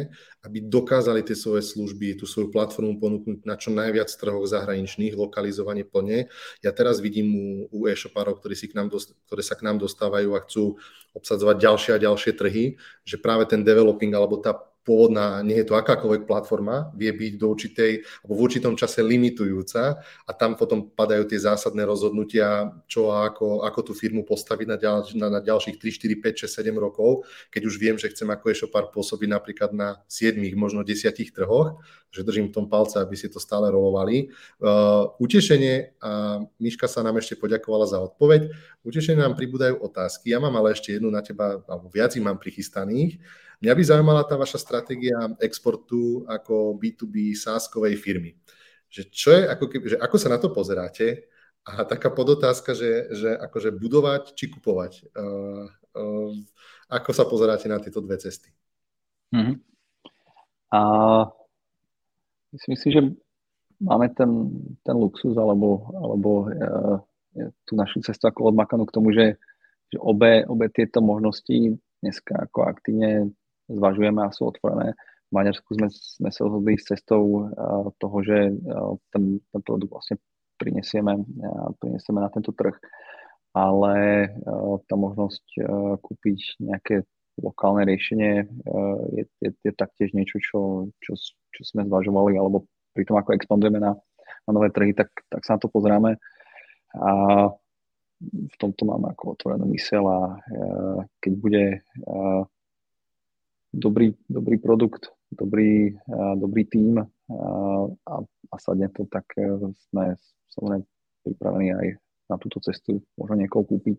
aby dokázali tie svoje služby, tú svoju platformu ponúknuť na čo najviac trhoch zahraničných, lokalizovane plne. Ja teraz vidím u, u e-shopárov, ktorí, si k nám dost, ktoré sa k nám dostávajú a chcú obsadzovať ďalšie a ďalšie trhy, že práve ten developing alebo tá pôvodná, nie je to akákoľvek platforma, vie byť do určitej, alebo v určitom čase limitujúca a tam potom padajú tie zásadné rozhodnutia, čo a ako, ako tú firmu postaviť na, ďal, na, na ďalších 3, 4, 5, 6, 7 rokov, keď už viem, že chcem ako e-shopár pôsobiť napríklad na 7, možno 10 trhoch, že držím v tom palce, aby si to stále rolovali. Uh, utešenie, a Miška sa nám ešte poďakovala za odpoveď, utešenie nám pribúdajú otázky, ja mám ale ešte jednu na teba, alebo viac ich mám prichystaných. Mňa by zaujímala tá vaša stratégia exportu ako B2B sáskovej firmy. Že čo je, ako, keby, že ako sa na to pozeráte? A taká podotázka, že, že akože budovať či kupovať. Uh, uh, ako sa pozeráte na tieto dve cesty? Mm-hmm. A myslím si, že máme ten, ten luxus alebo, alebo uh, tú našu cestu ako odmakanú k tomu, že, že obe, obe tieto možnosti dneska ako aktívne zvažujeme a sú otvorené. V Maďarsku sme, sme sa rozhodli s cestou uh, toho, že uh, ten, ten produkt vlastne prinesieme, uh, prinesieme na tento trh, ale tá možnosť kúpiť nejaké lokálne riešenie je, je, je taktiež niečo, čo, čo, čo sme zvažovali, alebo pri tom, ako expandujeme na, na nové trhy, tak, tak sa na to pozráme. A v tomto máme ako otvorenú mysel a keď bude dobrý, dobrý produkt, dobrý, dobrý tým a, a sadne to, tak e, sme samozrejme pripravení aj na túto cestu možno niekoho kúpiť.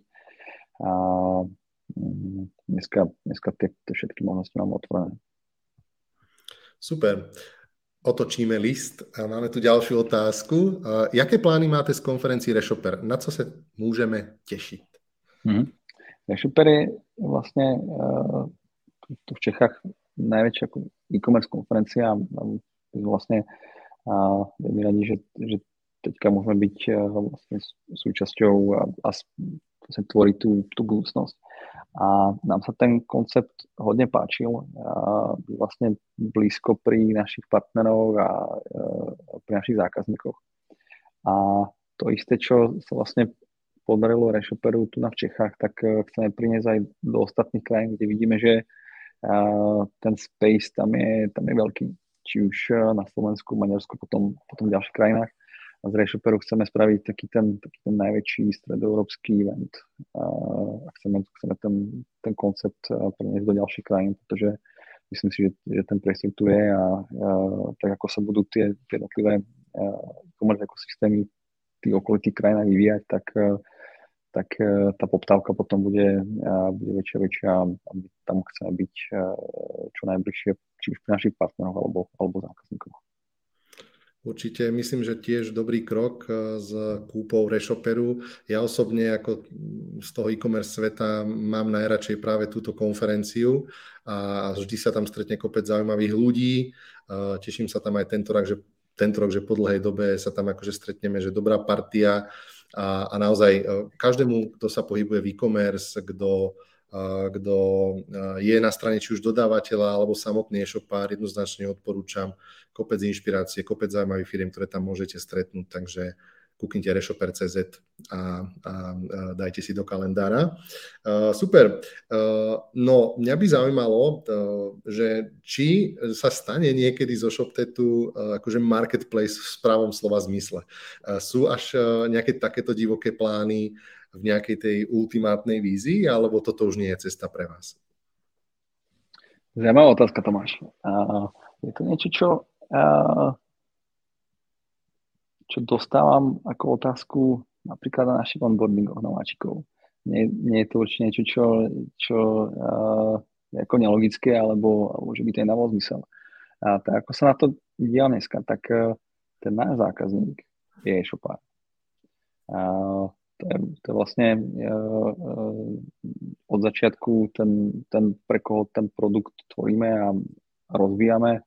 A mm, dneska, dneska tie, tie všetky možnosti máme otvorené. Super. Otočíme list a máme tu ďalšiu otázku. Jaké plány máte z konferencii Reshopper? Na co se môžeme tešiť? Mm-hmm. Reshopper je vlastne tu v Čechách najväčšia e-commerce konferencia a vlastne veľmi radi, že, že teďka môžeme byť vlastne súčasťou a, a vlastne tvoriť tú, tú budúcnosť. A nám sa ten koncept hodne páčil. A vlastne blízko pri našich partneroch a, a pri našich zákazníkoch. A to isté, čo sa vlastne podarilo Reshoperu tu na v Čechách, tak chceme priniesť aj do ostatných krajín, kde vidíme, že ten space tam je, tam je veľký. Či už e, na Slovensku, Maďarsku, potom, potom v ďalších krajinách. A z Rešoperu chceme spraviť taký ten, taký ten najväčší stredoeurópsky event. A chceme, chceme ten, ten koncept e, preniesť do ďalších krajín, pretože myslím si, že, že ten priestor tu je a, a tak ako sa budú tie, jednotlivé e-commerce ekosystémy v tých okolitých krajinách vyvíjať, tak, tak tá poptávka potom bude, bude väčšia, väčšia a my tam chceme byť čo najbližšie, či už pri našich partneroch alebo, alebo zákazníkoch. Určite myslím, že tiež dobrý krok s kúpou Reshoperu. Ja osobne ako z toho e-commerce sveta mám najradšej práve túto konferenciu a vždy sa tam stretne kopec zaujímavých ľudí. Teším sa tam aj tento rok, že, tento rok, že po dlhej dobe sa tam akože stretneme, že dobrá partia a, a naozaj eh, každému, kto sa pohybuje v e-commerce, kto kto je na strane či už dodávateľa alebo samotný e-shopár, jednoznačne odporúčam kopec inšpirácie, kopec zaujímavých firiem, ktoré tam môžete stretnúť, takže kúknite reshopper.cz a, a, dajte si do kalendára. Uh, super. Uh, no, mňa by zaujímalo, uh, že či sa stane niekedy zo ShopTetu uh, akože marketplace v správom slova zmysle. Uh, sú až uh, nejaké takéto divoké plány v nejakej tej ultimátnej vízii, alebo toto už nie je cesta pre vás? Zajímavá otázka, Tomáš. Uh, je to niečo, čo, uh, čo dostávam ako otázku napríklad na našich onboardingoch nováčikov. Nie, nie je to určite niečo, čo, čo uh, je ako nelogické, alebo, alebo že by to zmysel. A tak ako sa na to dívam dneska, tak uh, ten náš zákazník je e-shopár. Uh, to je, to je vlastne uh, uh, od začiatku ten, ten, pre koho ten produkt tvoríme a, a rozvíjame.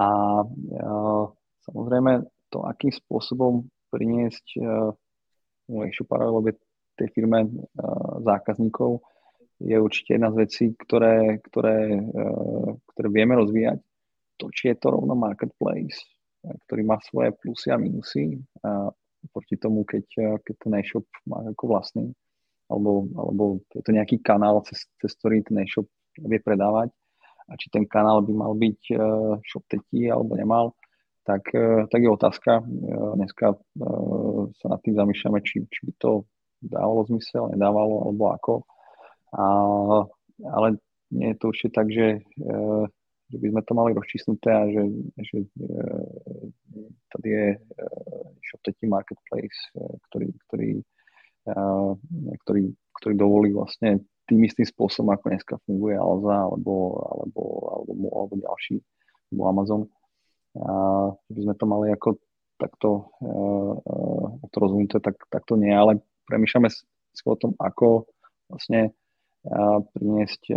A uh, samozrejme to, akým spôsobom priniesť uh, e-shoparovi tej firme uh, zákazníkov je určite jedna z vecí, ktoré, ktoré, uh, ktoré vieme rozvíjať. To, či je to rovno marketplace, ktorý má svoje plusy a minusy. Uh, proti tomu, keď, keď ten e-shop má ako vlastný, alebo, alebo je to nejaký kanál, cez, cez ktorý ten e-shop vie predávať a či ten kanál by mal byť uh, shop tetí alebo nemal, tak, uh, tak je otázka. Uh, dneska uh, sa nad tým zamýšľame, či, či by to dávalo zmysel, nedávalo, alebo ako. A, ale nie je to určite tak, že uh, že by sme to mali rozčísnuté a že, že e, tady je e, ShopTetí marketplace, e, ktorý, ktorý, ktorý, ktorý dovolí vlastne tým istým spôsobom, ako dneska funguje Alza alebo, alebo, alebo, alebo ďalší, alebo Amazon. A by sme to mali ako takto, to rozvinuté, tak, tak to nie, ale premýšľame si o tom, ako vlastne priniesť e,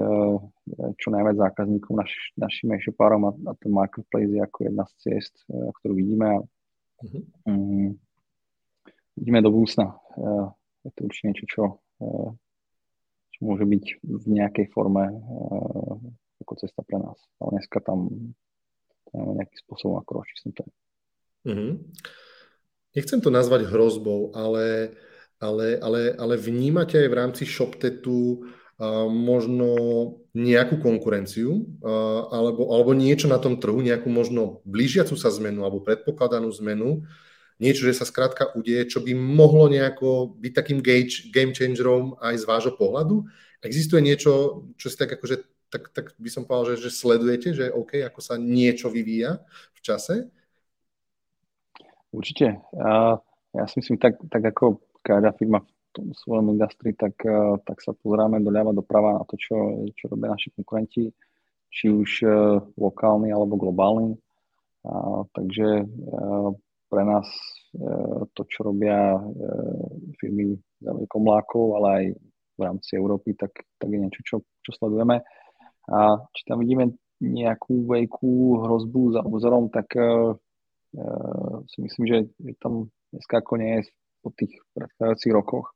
čo najviac zákazníkov naš, našim e-shopárom a, a ten marketplace je ako jedna z ciest, e, ktorú vidíme a mm-hmm. um, vidíme do budúcna. E, je to určite niečo, čo, čo môže byť v nejakej forme ako cesta pre nás. Ale dneska tam nejakým spôsobom ako rozčísnuté. Mm-hmm. Nechcem to nazvať hrozbou, ale, ale, ale, ale vnímate aj v rámci ShopTetu možno nejakú konkurenciu alebo, alebo niečo na tom trhu, nejakú možno blížiacu sa zmenu alebo predpokladanú zmenu, niečo, že sa skrátka udeje, čo by mohlo nejako byť takým game changerom aj z vášho pohľadu? Existuje niečo, čo si tak akože, tak, tak by som povedal, že, že sledujete, že OK, ako sa niečo vyvíja v čase? Určite. ja si myslím, tak, tak ako každá firma v tom svojom industrii, tak, eh, tak sa pozeráme doľava doprava na to, čo, čo robia naši konkurenti, či už uh, lokálni alebo globálni. Takže uh, pre nás to, čo robia firmy za veľkou mlákov, ale aj v rámci Európy, tak, tak je niečo, čo, čo sledujeme. A či tam vidíme nejakú veľkú hrozbu za obzorom, tak uh, si myslím, že, že tam dneska ako nie je po tých predchádzajúcich rokoch.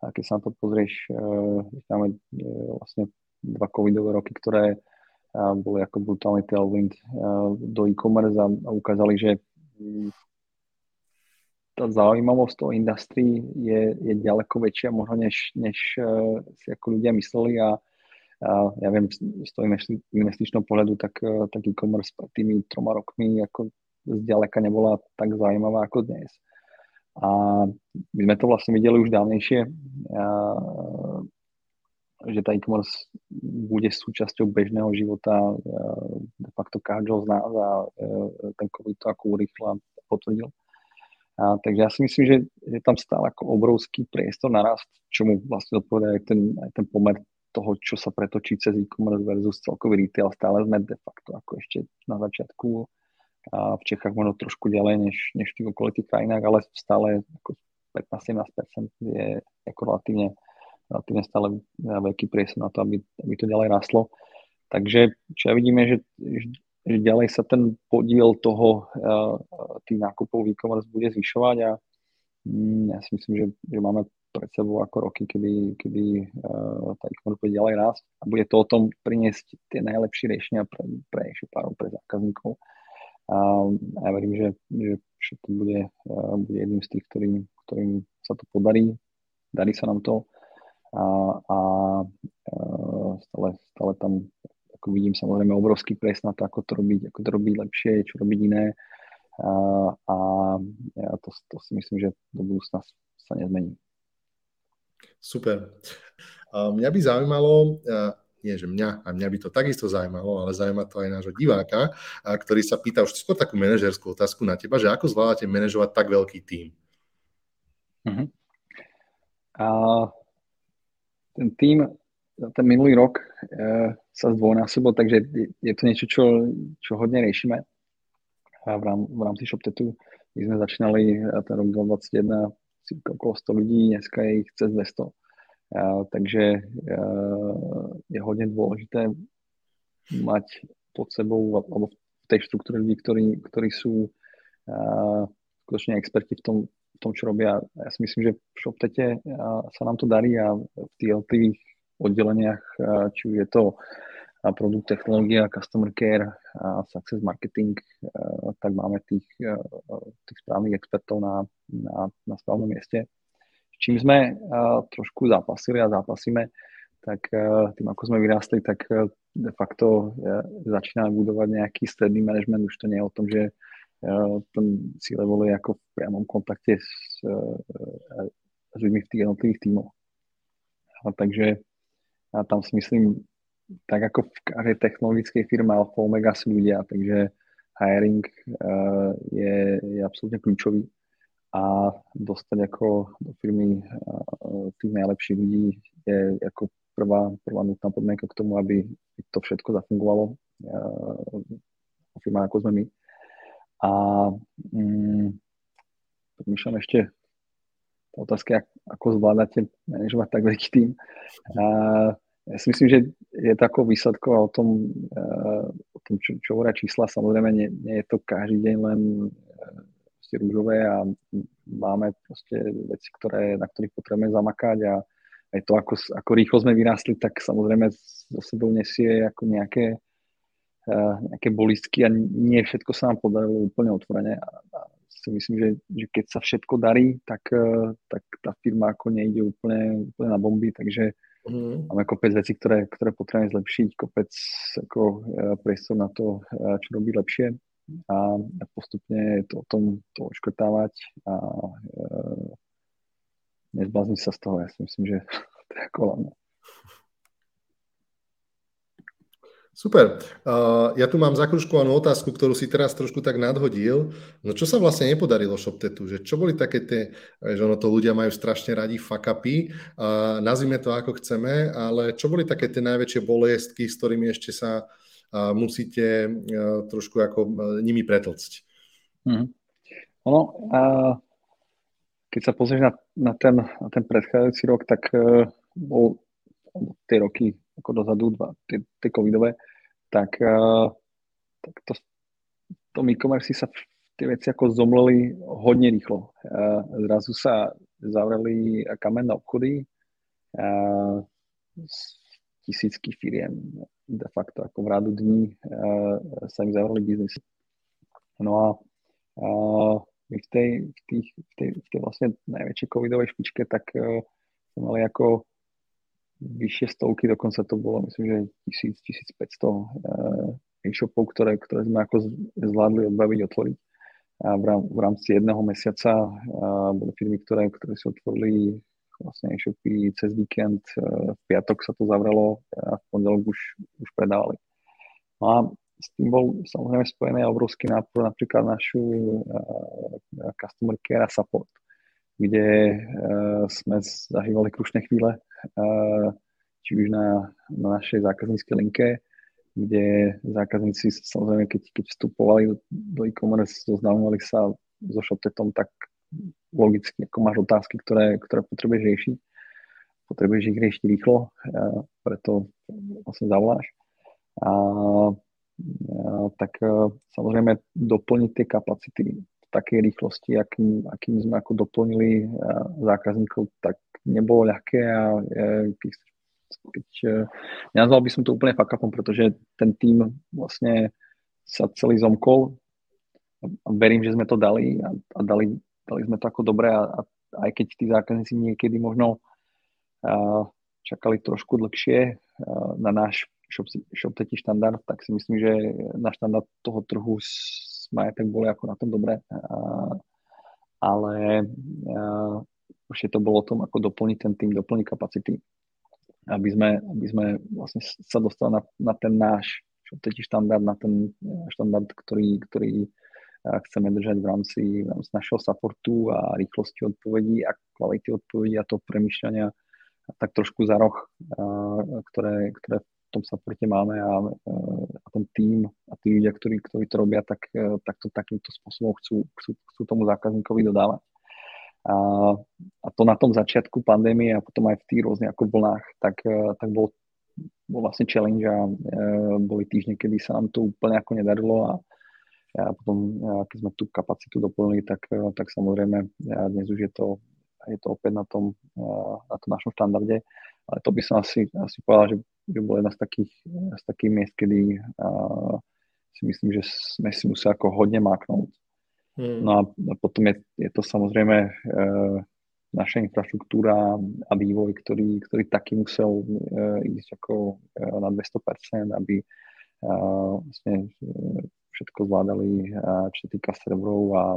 A keď sa na to pozrieš, uh, máme uh, vlastne dva covidové roky, ktoré uh, boli ako brutálny tailwind uh, do e-commerce a, a ukázali, že um, tá zaujímavosť toho industrii je, je ďaleko väčšia možno, než, než uh, si ako ľudia mysleli a ja viem, z toho investičného pohľadu, tak, tak e-commerce pred tými troma rokmi ako zďaleka nebola tak zaujímavá ako dnes. A my sme to vlastne videli už dávnejšie, že tá e-commerce bude súčasťou bežného života de facto každého z nás a ten COVID to ako urýchla potvrdil. A, takže ja si myslím, že je tam stále ako obrovský priestor na rast, čomu vlastne odpovedá aj ten, aj ten pomer toho, čo sa pretočí cez e-commerce versus celkový retail. Stále sme de facto ako ešte na začiatku a v Čechách možno trošku ďalej než, než v tých okolitých krajinách, ale stále ako 15-17% je ako relatívne, relatívne stále veľký priestor na to, aby, aby to ďalej rastlo. Takže čo ja vidíme, že, že ďalej sa ten podiel toho uh, tých nákupov e-commerce bude zvyšovať a um, ja si myslím, že, že máme pred sebou ako roky, kedy, kedy uh, tá e-commerce bude ďalej rásť a bude to o tom priniesť tie najlepšie riešenia pre, pre e-shopárov, pre zákazníkov. A ja verím, že, že, to bude, uh, bude jedným z tých, ktorým, ktorým sa to podarí. Darí sa nám to a, a uh, stále, stále tam ako vidím samozrejme obrovský pres na to, ako to robiť, ako to robiť lepšie, čo robiť iné. A, a ja to, to si myslím, že do budúcna sa nezmení. Super. Mňa by zaujímalo, nie že mňa, a mňa by to takisto zaujímalo, ale zaujíma to aj nášho diváka, ktorý sa pýta už skôr takú manažerskú otázku na teba, že ako zvládate manažovať tak veľký tím? Uh-huh. A ten tím, ten minulý rok e, sa zdvojnásobil, takže je, je to niečo, čo, čo hodne riešime a v, rám, v rámci ShopTetu. My sme začínali ten rok 2021 okolo 100 ľudí, dneska je ich cez 200. A, takže je hodne dôležité mať pod sebou alebo v tej štruktúre ľudí, ktorí, ktorí sú skutočne experti v tom, v tom, čo robia. Ja si myslím, že v ShopTete sa nám to darí a v tých jednotlivých oddeleniach, či už je to produkt, technológia, customer care a success marketing, tak máme tých, tých správnych expertov na, na, na správnom mieste. Čím sme trošku zápasili a zápasíme, tak tým, ako sme vyrástli, tak de facto začínáme budovať nejaký stredný management. Už to nie je o tom, že ten C-level je ako v priamom kontakte s, s ľuďmi v tých jednotlivých tímoch. Takže a tam si myslím, tak ako v každej technologickej firme Alfa Omega sú ľudia, takže hiring uh, je, je absolútne kľúčový a dostať ako do firmy uh, tých najlepších ľudí je ako prvá, prvá nutná podmienka k tomu, aby to všetko zafungovalo uh, firma ako sme my. A um, ešte otázka, ako zvládate manažovať tak veľký tým. A ja si myslím, že je to ako výsledko o tom, o tom čo, čo hovoria čísla. Samozrejme, nie, nie je to každý deň len proste rúžové a máme proste veci, ktoré, na ktorých potrebujeme zamakať a aj to, ako, ako rýchlo sme vyrástli, tak samozrejme za sebou nesie ako nejaké, nejaké bolistky a nie všetko sa nám podarilo úplne otvorene. A, a si myslím, že, že keď sa všetko darí, tak, tak tá firma ako nejde úplne, úplne na bomby, takže mm. máme kopec vecí, ktoré, ktoré potrebujeme zlepšiť, kopec ako eh, priestor na to, eh, čo robí lepšie a postupne to o tom to oškrtávať a e, nezblázniť sa z toho. Ja si myslím, že to je ako hlavné. Super. Uh, ja tu mám zakruškovanú otázku, ktorú si teraz trošku tak nadhodil. No čo sa vlastne nepodarilo ShopTetu? Že čo boli také tie, že ono to ľudia majú strašne radi fuck-upy, uh, nazvime to ako chceme, ale čo boli také tie najväčšie bolestky, s ktorými ešte sa uh, musíte uh, trošku ako uh, nimi pretlcť? Hmm. Ono, uh, keď sa pozrieš na, na, ten, na ten predchádzajúci rok, tak uh, bol tie roky ako dozadu, dva, tie, tie covidové, tak, uh, tak to, v tom e-commerce sa tie veci ako zomleli hodne rýchlo. Uh, zrazu sa zavreli kamenné obchody, uh, tisícky firiem de facto ako v rádu dní sa im zavreli biznis. No a my v tej, v, tých, v, tej, v tej vlastne najväčšej covidovej špičke tak sme mali ako vyššie stovky, dokonca to bolo myslím, že 1000, 1500 e-shopov, ktoré, ktoré sme ako zvládli odbaviť, otvoriť. A v, rám, v rámci jedného mesiaca uh, boli firmy, ktoré, ktoré si otvorili vlastne e-shopy cez víkend, uh, v piatok sa to zavrelo a v pondelok už, už predávali. No a s tým bol samozrejme spojený obrovský nápor napríklad našu customer care a support, kde sme zažívali krušné chvíle, či už na, na našej zákazníckej linke, kde zákazníci samozrejme, keď, keď vstupovali do, e-commerce, zoznamovali sa so ShopTetom, tak logicky, ako máš otázky, ktoré, ktoré potrebuješ riešiť. Potrebuješ ich riešiť rýchlo, preto vlastne zavoláš. A, a tak samozrejme doplniť tie kapacity takej rýchlosti, akým, akým sme ako doplnili zákazníkov, tak nebolo ľahké a keď, keď, nenazval by som to úplne fakapom, pretože ten tým vlastne sa celý zomkol a verím, že sme to dali a, a dali dali sme to ako dobré a, a aj keď tí zákazníci niekedy možno a, čakali trošku dlhšie a, na náš shop, shop štandard, tak si myslím, že na štandard toho trhu sme tak boli ako na tom dobré. A, ale už je to bolo o tom, ako doplniť ten tým, doplniť kapacity, aby sme, aby sme vlastne sa dostali na, na ten náš shop štandard, na ten štandard, ktorý, ktorý chceme držať v rámci, v rámci našeho supportu a rýchlosti odpovedí a kvality odpovedí a toho premyšľania tak trošku za roh, ktoré, ktoré v tom supporte máme a, a ten tým a tí ľudia, ktorí, ktorí to robia, tak, tak to takýmto spôsobom chcú, chcú, chcú tomu zákazníkovi dodávať. A, a to na tom začiatku pandémie a potom aj v tých rôznych ako vlnách, tak, tak bol, bol vlastne challenge a e, boli týždne, kedy sa nám to úplne ako nedarilo a, a potom, keď sme tú kapacitu doplnili, tak, e, tak samozrejme dnes už je to, je to opäť na tom, e, na tom našom štandarde. Ale to by som asi, asi povedal, že, že bol jedna z takých, z takých miest, kedy uh, si myslím, že sme si museli ako hodne máknúť. Hmm. No a, potom je, je to samozrejme uh, naša infraštruktúra a vývoj, ktorý, ktorý taký musel uh, ísť ako uh, na 200%, aby uh, vlastne všetko zvládali, čo sa týka serverov a,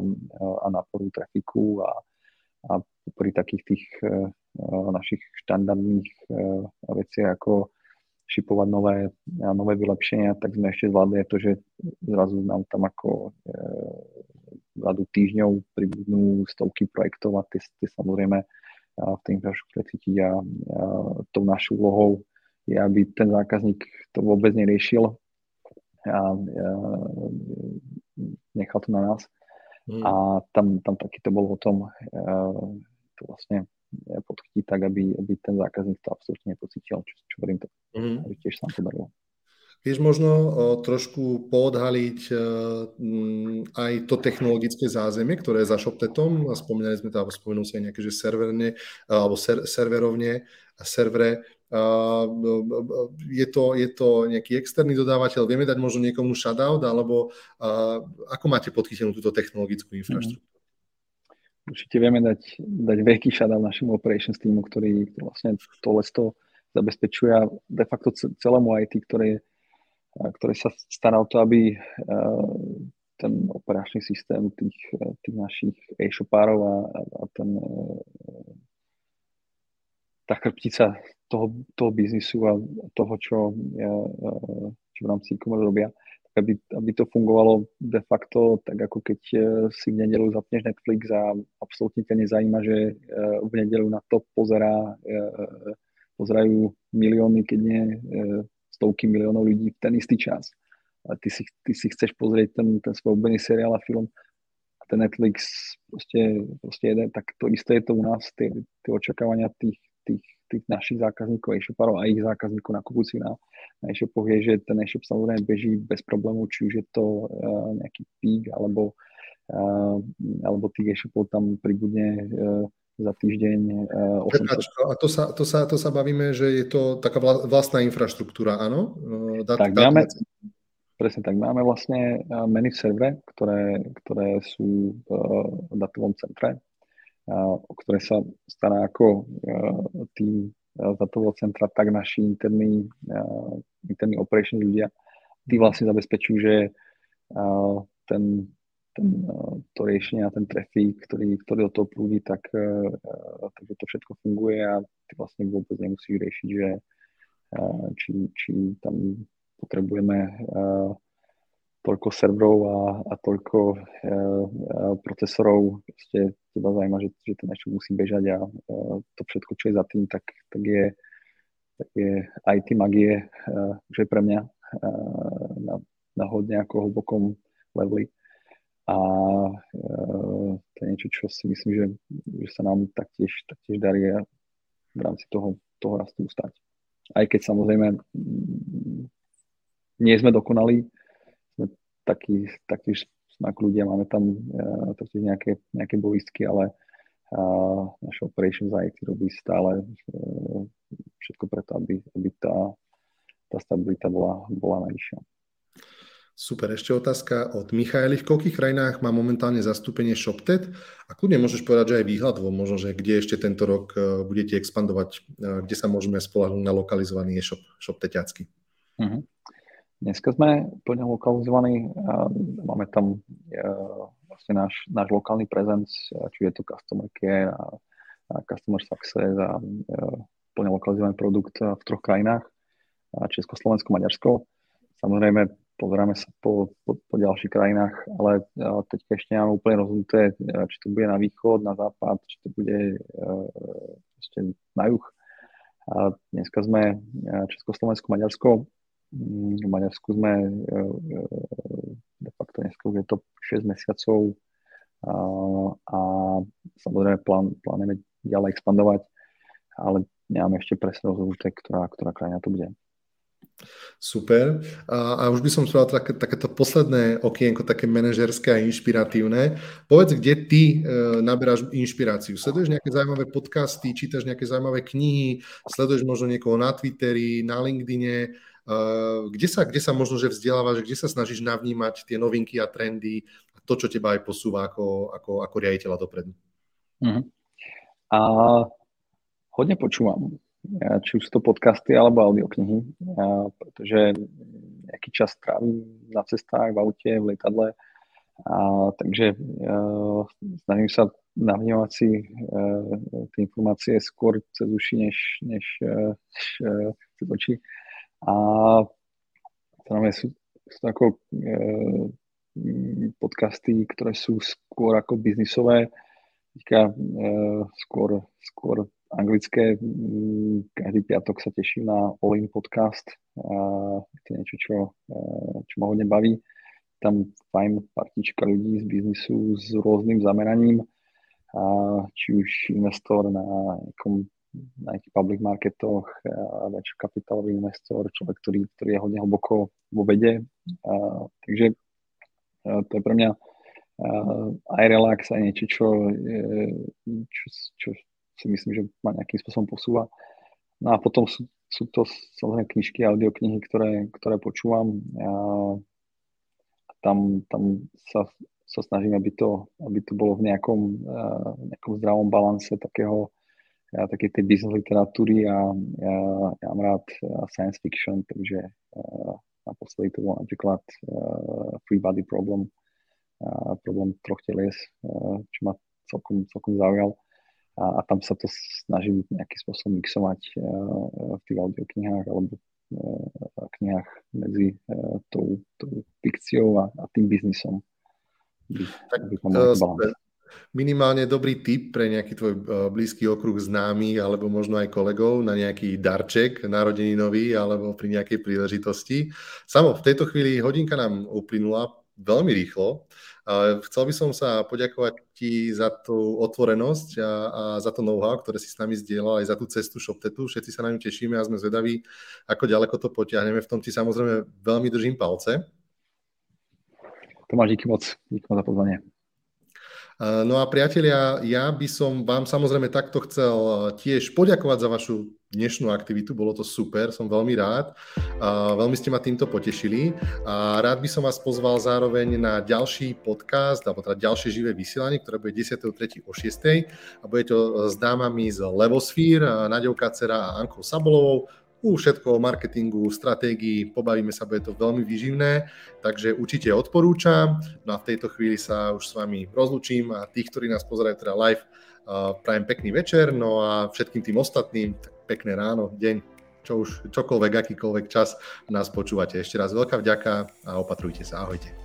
a náporu trafiku a, a pri takých tých e, našich štandardných e, veciach ako šipovať nové, nové vylepšenia, tak sme ešte zvládli to, že zrazu nám tam ako e, vládu týždňov pribudnú stovky projektov a tie, tie samozrejme v tej infraštruktúre cítiť a, a tou našou úlohou je, aby ten zákazník to vôbec neriešil, a, a nechal to na nás. Mm. A tam, tam taky to bolo o tom to vlastne podchytiť tak, aby, aby ten zákazník to absolútne nepocítil, čo, čo verím to, mm. aby tiež sa nám to darilo. Vieš možno o, trošku poodhaliť o, m, aj to technologické zázemie, ktoré je za ShopTetom. Spomínali sme to, alebo spomenul si aj nejaké, že serverne, alebo ser, serverovne, servere je to, je to nejaký externý dodávateľ, vieme dať možno niekomu shoutout, alebo ako máte podchytenú túto technologickú infraštruktúru? Určite vieme dať, dať veľký shoutout našemu operations týmu, ktorý, vlastne to zabezpečuje a de facto celému IT, ktoré, ktoré sa stará o to, aby ten operačný systém tých, tých našich e-shopárov a, a ten tá chrbtica toho, toho biznisu a toho, čo, čo v rámci e-commerce robia, aby, aby to fungovalo de facto tak, ako keď e, si v nedelu zapneš Netflix a absolútne ťa nezajíma, že e, v nedelu na to pozerá, e, pozerajú milióny, keď nie stovky miliónov ľudí v ten istý čas. A ty si, ty si chceš pozrieť ten, ten svoj obľúbený seriál a film a ten Netflix proste, proste jeden, tak to isté je to u nás, tie, tie očakávania tých, tých tých našich zákazníkov e-shopárov a ich zákazníkov nakupujúcich na, na e-shopoch je, že ten e-shop samozrejme beží bez problémov, či už je to uh, nejaký pík, alebo, uh, alebo tých e-shopov tam pribudne uh, za týždeň uh, 800. A to sa, to, sa, to sa bavíme, že je to taká vlastná infraštruktúra, áno? Dat, tak, dat, máme, presne tak, máme vlastne many servere, ktoré, ktoré sú v datovom centre o ktoré sa stará ako tým datového centra, tak naši interní, interní operation ľudia, tí vlastne zabezpečujú, že ten, ten, to riešenie a ten trafik, ktorý, ktorý do toho prúdi, tak, takže to všetko funguje a ty vlastne vôbec nemusíš riešiť, že či, či tam potrebujeme toľko serverov a, a toľko uh, procesorov, proste teba zaujíma, že, že to niečo musí bežať a uh, to všetko, čo je za tým, tak, tak je, tak je IT magie, uh, že pre mňa uh, na, na hodne ako hlbokom leveli. A uh, to je niečo, čo si myslím, že, že sa nám taktiež, taktiež darí v rámci toho, toho rastu stať. Aj keď samozrejme nie sme dokonali, sme takí, takí smak ľudia, máme tam uh, nejaké, nejaké bolistky, ale uh, naša Operations IT robí stále uh, všetko preto, aby, aby tá, tá stabilita bola, bola najvyššia. Super, ešte otázka od Michaeli. V koľkých krajinách má momentálne zastúpenie ShopTet? A kľudne môžeš povedať, že aj výhľadovo, možno, že kde ešte tento rok budete expandovať, kde sa môžeme spolahnúť na lokalizovaný e-shop ShopTeťacký. Uh-huh. Dneska sme plne lokalizovaní, máme tam e, vlastne náš, náš lokálny prezenc, či je to customer care a, a customer success a plne lokalizovaný produkt v troch krajinách, Česko, Slovensko, Maďarsko. Samozrejme, pozeráme sa po, po, po ďalších krajinách, ale teď ešte nemáme úplne rozhodnuté, či to bude na východ, na západ, či to bude ešte na juh. A dneska sme Česko, Slovensko, Maďarsko v Maďarsku sme e, e, de facto dneska už je to 6 mesiacov a, a samozrejme plán, plánujeme ďalej expandovať, ale nemáme ešte presne rozhodnuté, ktorá, ktorá krajina to bude. Super. A, a už by som spravil také, takéto posledné okienko, také manažerské a inšpiratívne. Povedz, kde ty e, naberáš inšpiráciu. Sleduješ nejaké zaujímavé podcasty, čítaš nejaké zaujímavé knihy, sleduješ možno niekoho na Twitteri, na LinkedIne, kde sa, kde sa možno, že vzdelávaš, kde sa snažíš navnímať tie novinky a trendy a to, čo teba aj posúva ako, ako, ako riaditeľa dopredu? Uh-huh. A hodne počúvam, či už to podcasty alebo audioknihy, pretože nejaký čas trávim na cestách, v aute, v lietadle, a, takže a, snažím sa navnímať si a, tie informácie skôr cez uši, než, než, než cez oči. A samozrejme sú, sú ako e, podcasty, ktoré sú skôr ako biznisové, teďka e, skôr, skôr anglické. Každý piatok sa teším na All In podcast. A to je niečo, čo, e, čo ma hodne baví. Tam fajn partička ľudí z biznisu s rôznym zameraním. A či už investor na nejakom na nejakých public marketoch, venture kapitálový investor, človek, ktorý, ktorý je hodne hlboko vo vede. A, takže a, to je pre mňa a, aj relax, aj niečo, čo, čo, čo si myslím, že ma nejakým spôsobom posúva. No a potom sú, sú to samozrejme knižky audioknihy, ktoré, ktoré počúvam. A, tam, tam sa, sa snažím, aby to, aby to bolo v nejakom, nejakom zdravom balance takého ja také tej business literatúry a ja, ja mám rád uh, science fiction, takže uh, naposledy to bol napríklad uh, Free Body Problem, uh, problém troch telies, uh, čo ma celkom, celkom zaujal. A, a tam sa to snažím nejakým spôsobom mixovať uh, v tých audioknihách alebo uh, knihách medzi uh, tou, tou fikciou a, a tým biznisom. Tak, uh, minimálne dobrý tip pre nejaký tvoj eh, blízky okruh známy alebo možno aj kolegov na nejaký darček narodeninový alebo pri nejakej príležitosti. Samo, v tejto chvíli hodinka nám uplynula veľmi rýchlo. Chcel by som sa poďakovať ti za tú otvorenosť a, a za to know-how, ktoré si s nami zdieľal, aj za tú cestu ShopTetu. Všetci sa na ňu tešíme a sme zvedaví, ako ďaleko to potiahneme. V tom ti samozrejme veľmi držím palce. Tomáš, díky moc. Díky moc za pozvanie. No a priatelia, ja by som vám samozrejme takto chcel eh, tiež poďakovať za vašu dnešnú aktivitu, bolo to super, som veľmi rád. Veľmi ste ma týmto potešili a rád by som vás pozval zároveň na ďalší podcast, alebo teda ďalšie živé vysielanie, ktoré bude 10.3. o 6. a bude to s dámami z Levosphere, Naďou Kacera a Ankou Sabolovou u všetko o marketingu, stratégii, pobavíme sa, bude to veľmi výživné, takže určite odporúčam. No a v tejto chvíli sa už s vami rozlučím a tých, ktorí nás pozerajú teda live, prajem pekný večer, no a všetkým tým ostatným pekné ráno, deň. čo už čokoľvek, akýkoľvek čas nás počúvate. Ešte raz veľká vďaka a opatrujte sa. Ahojte.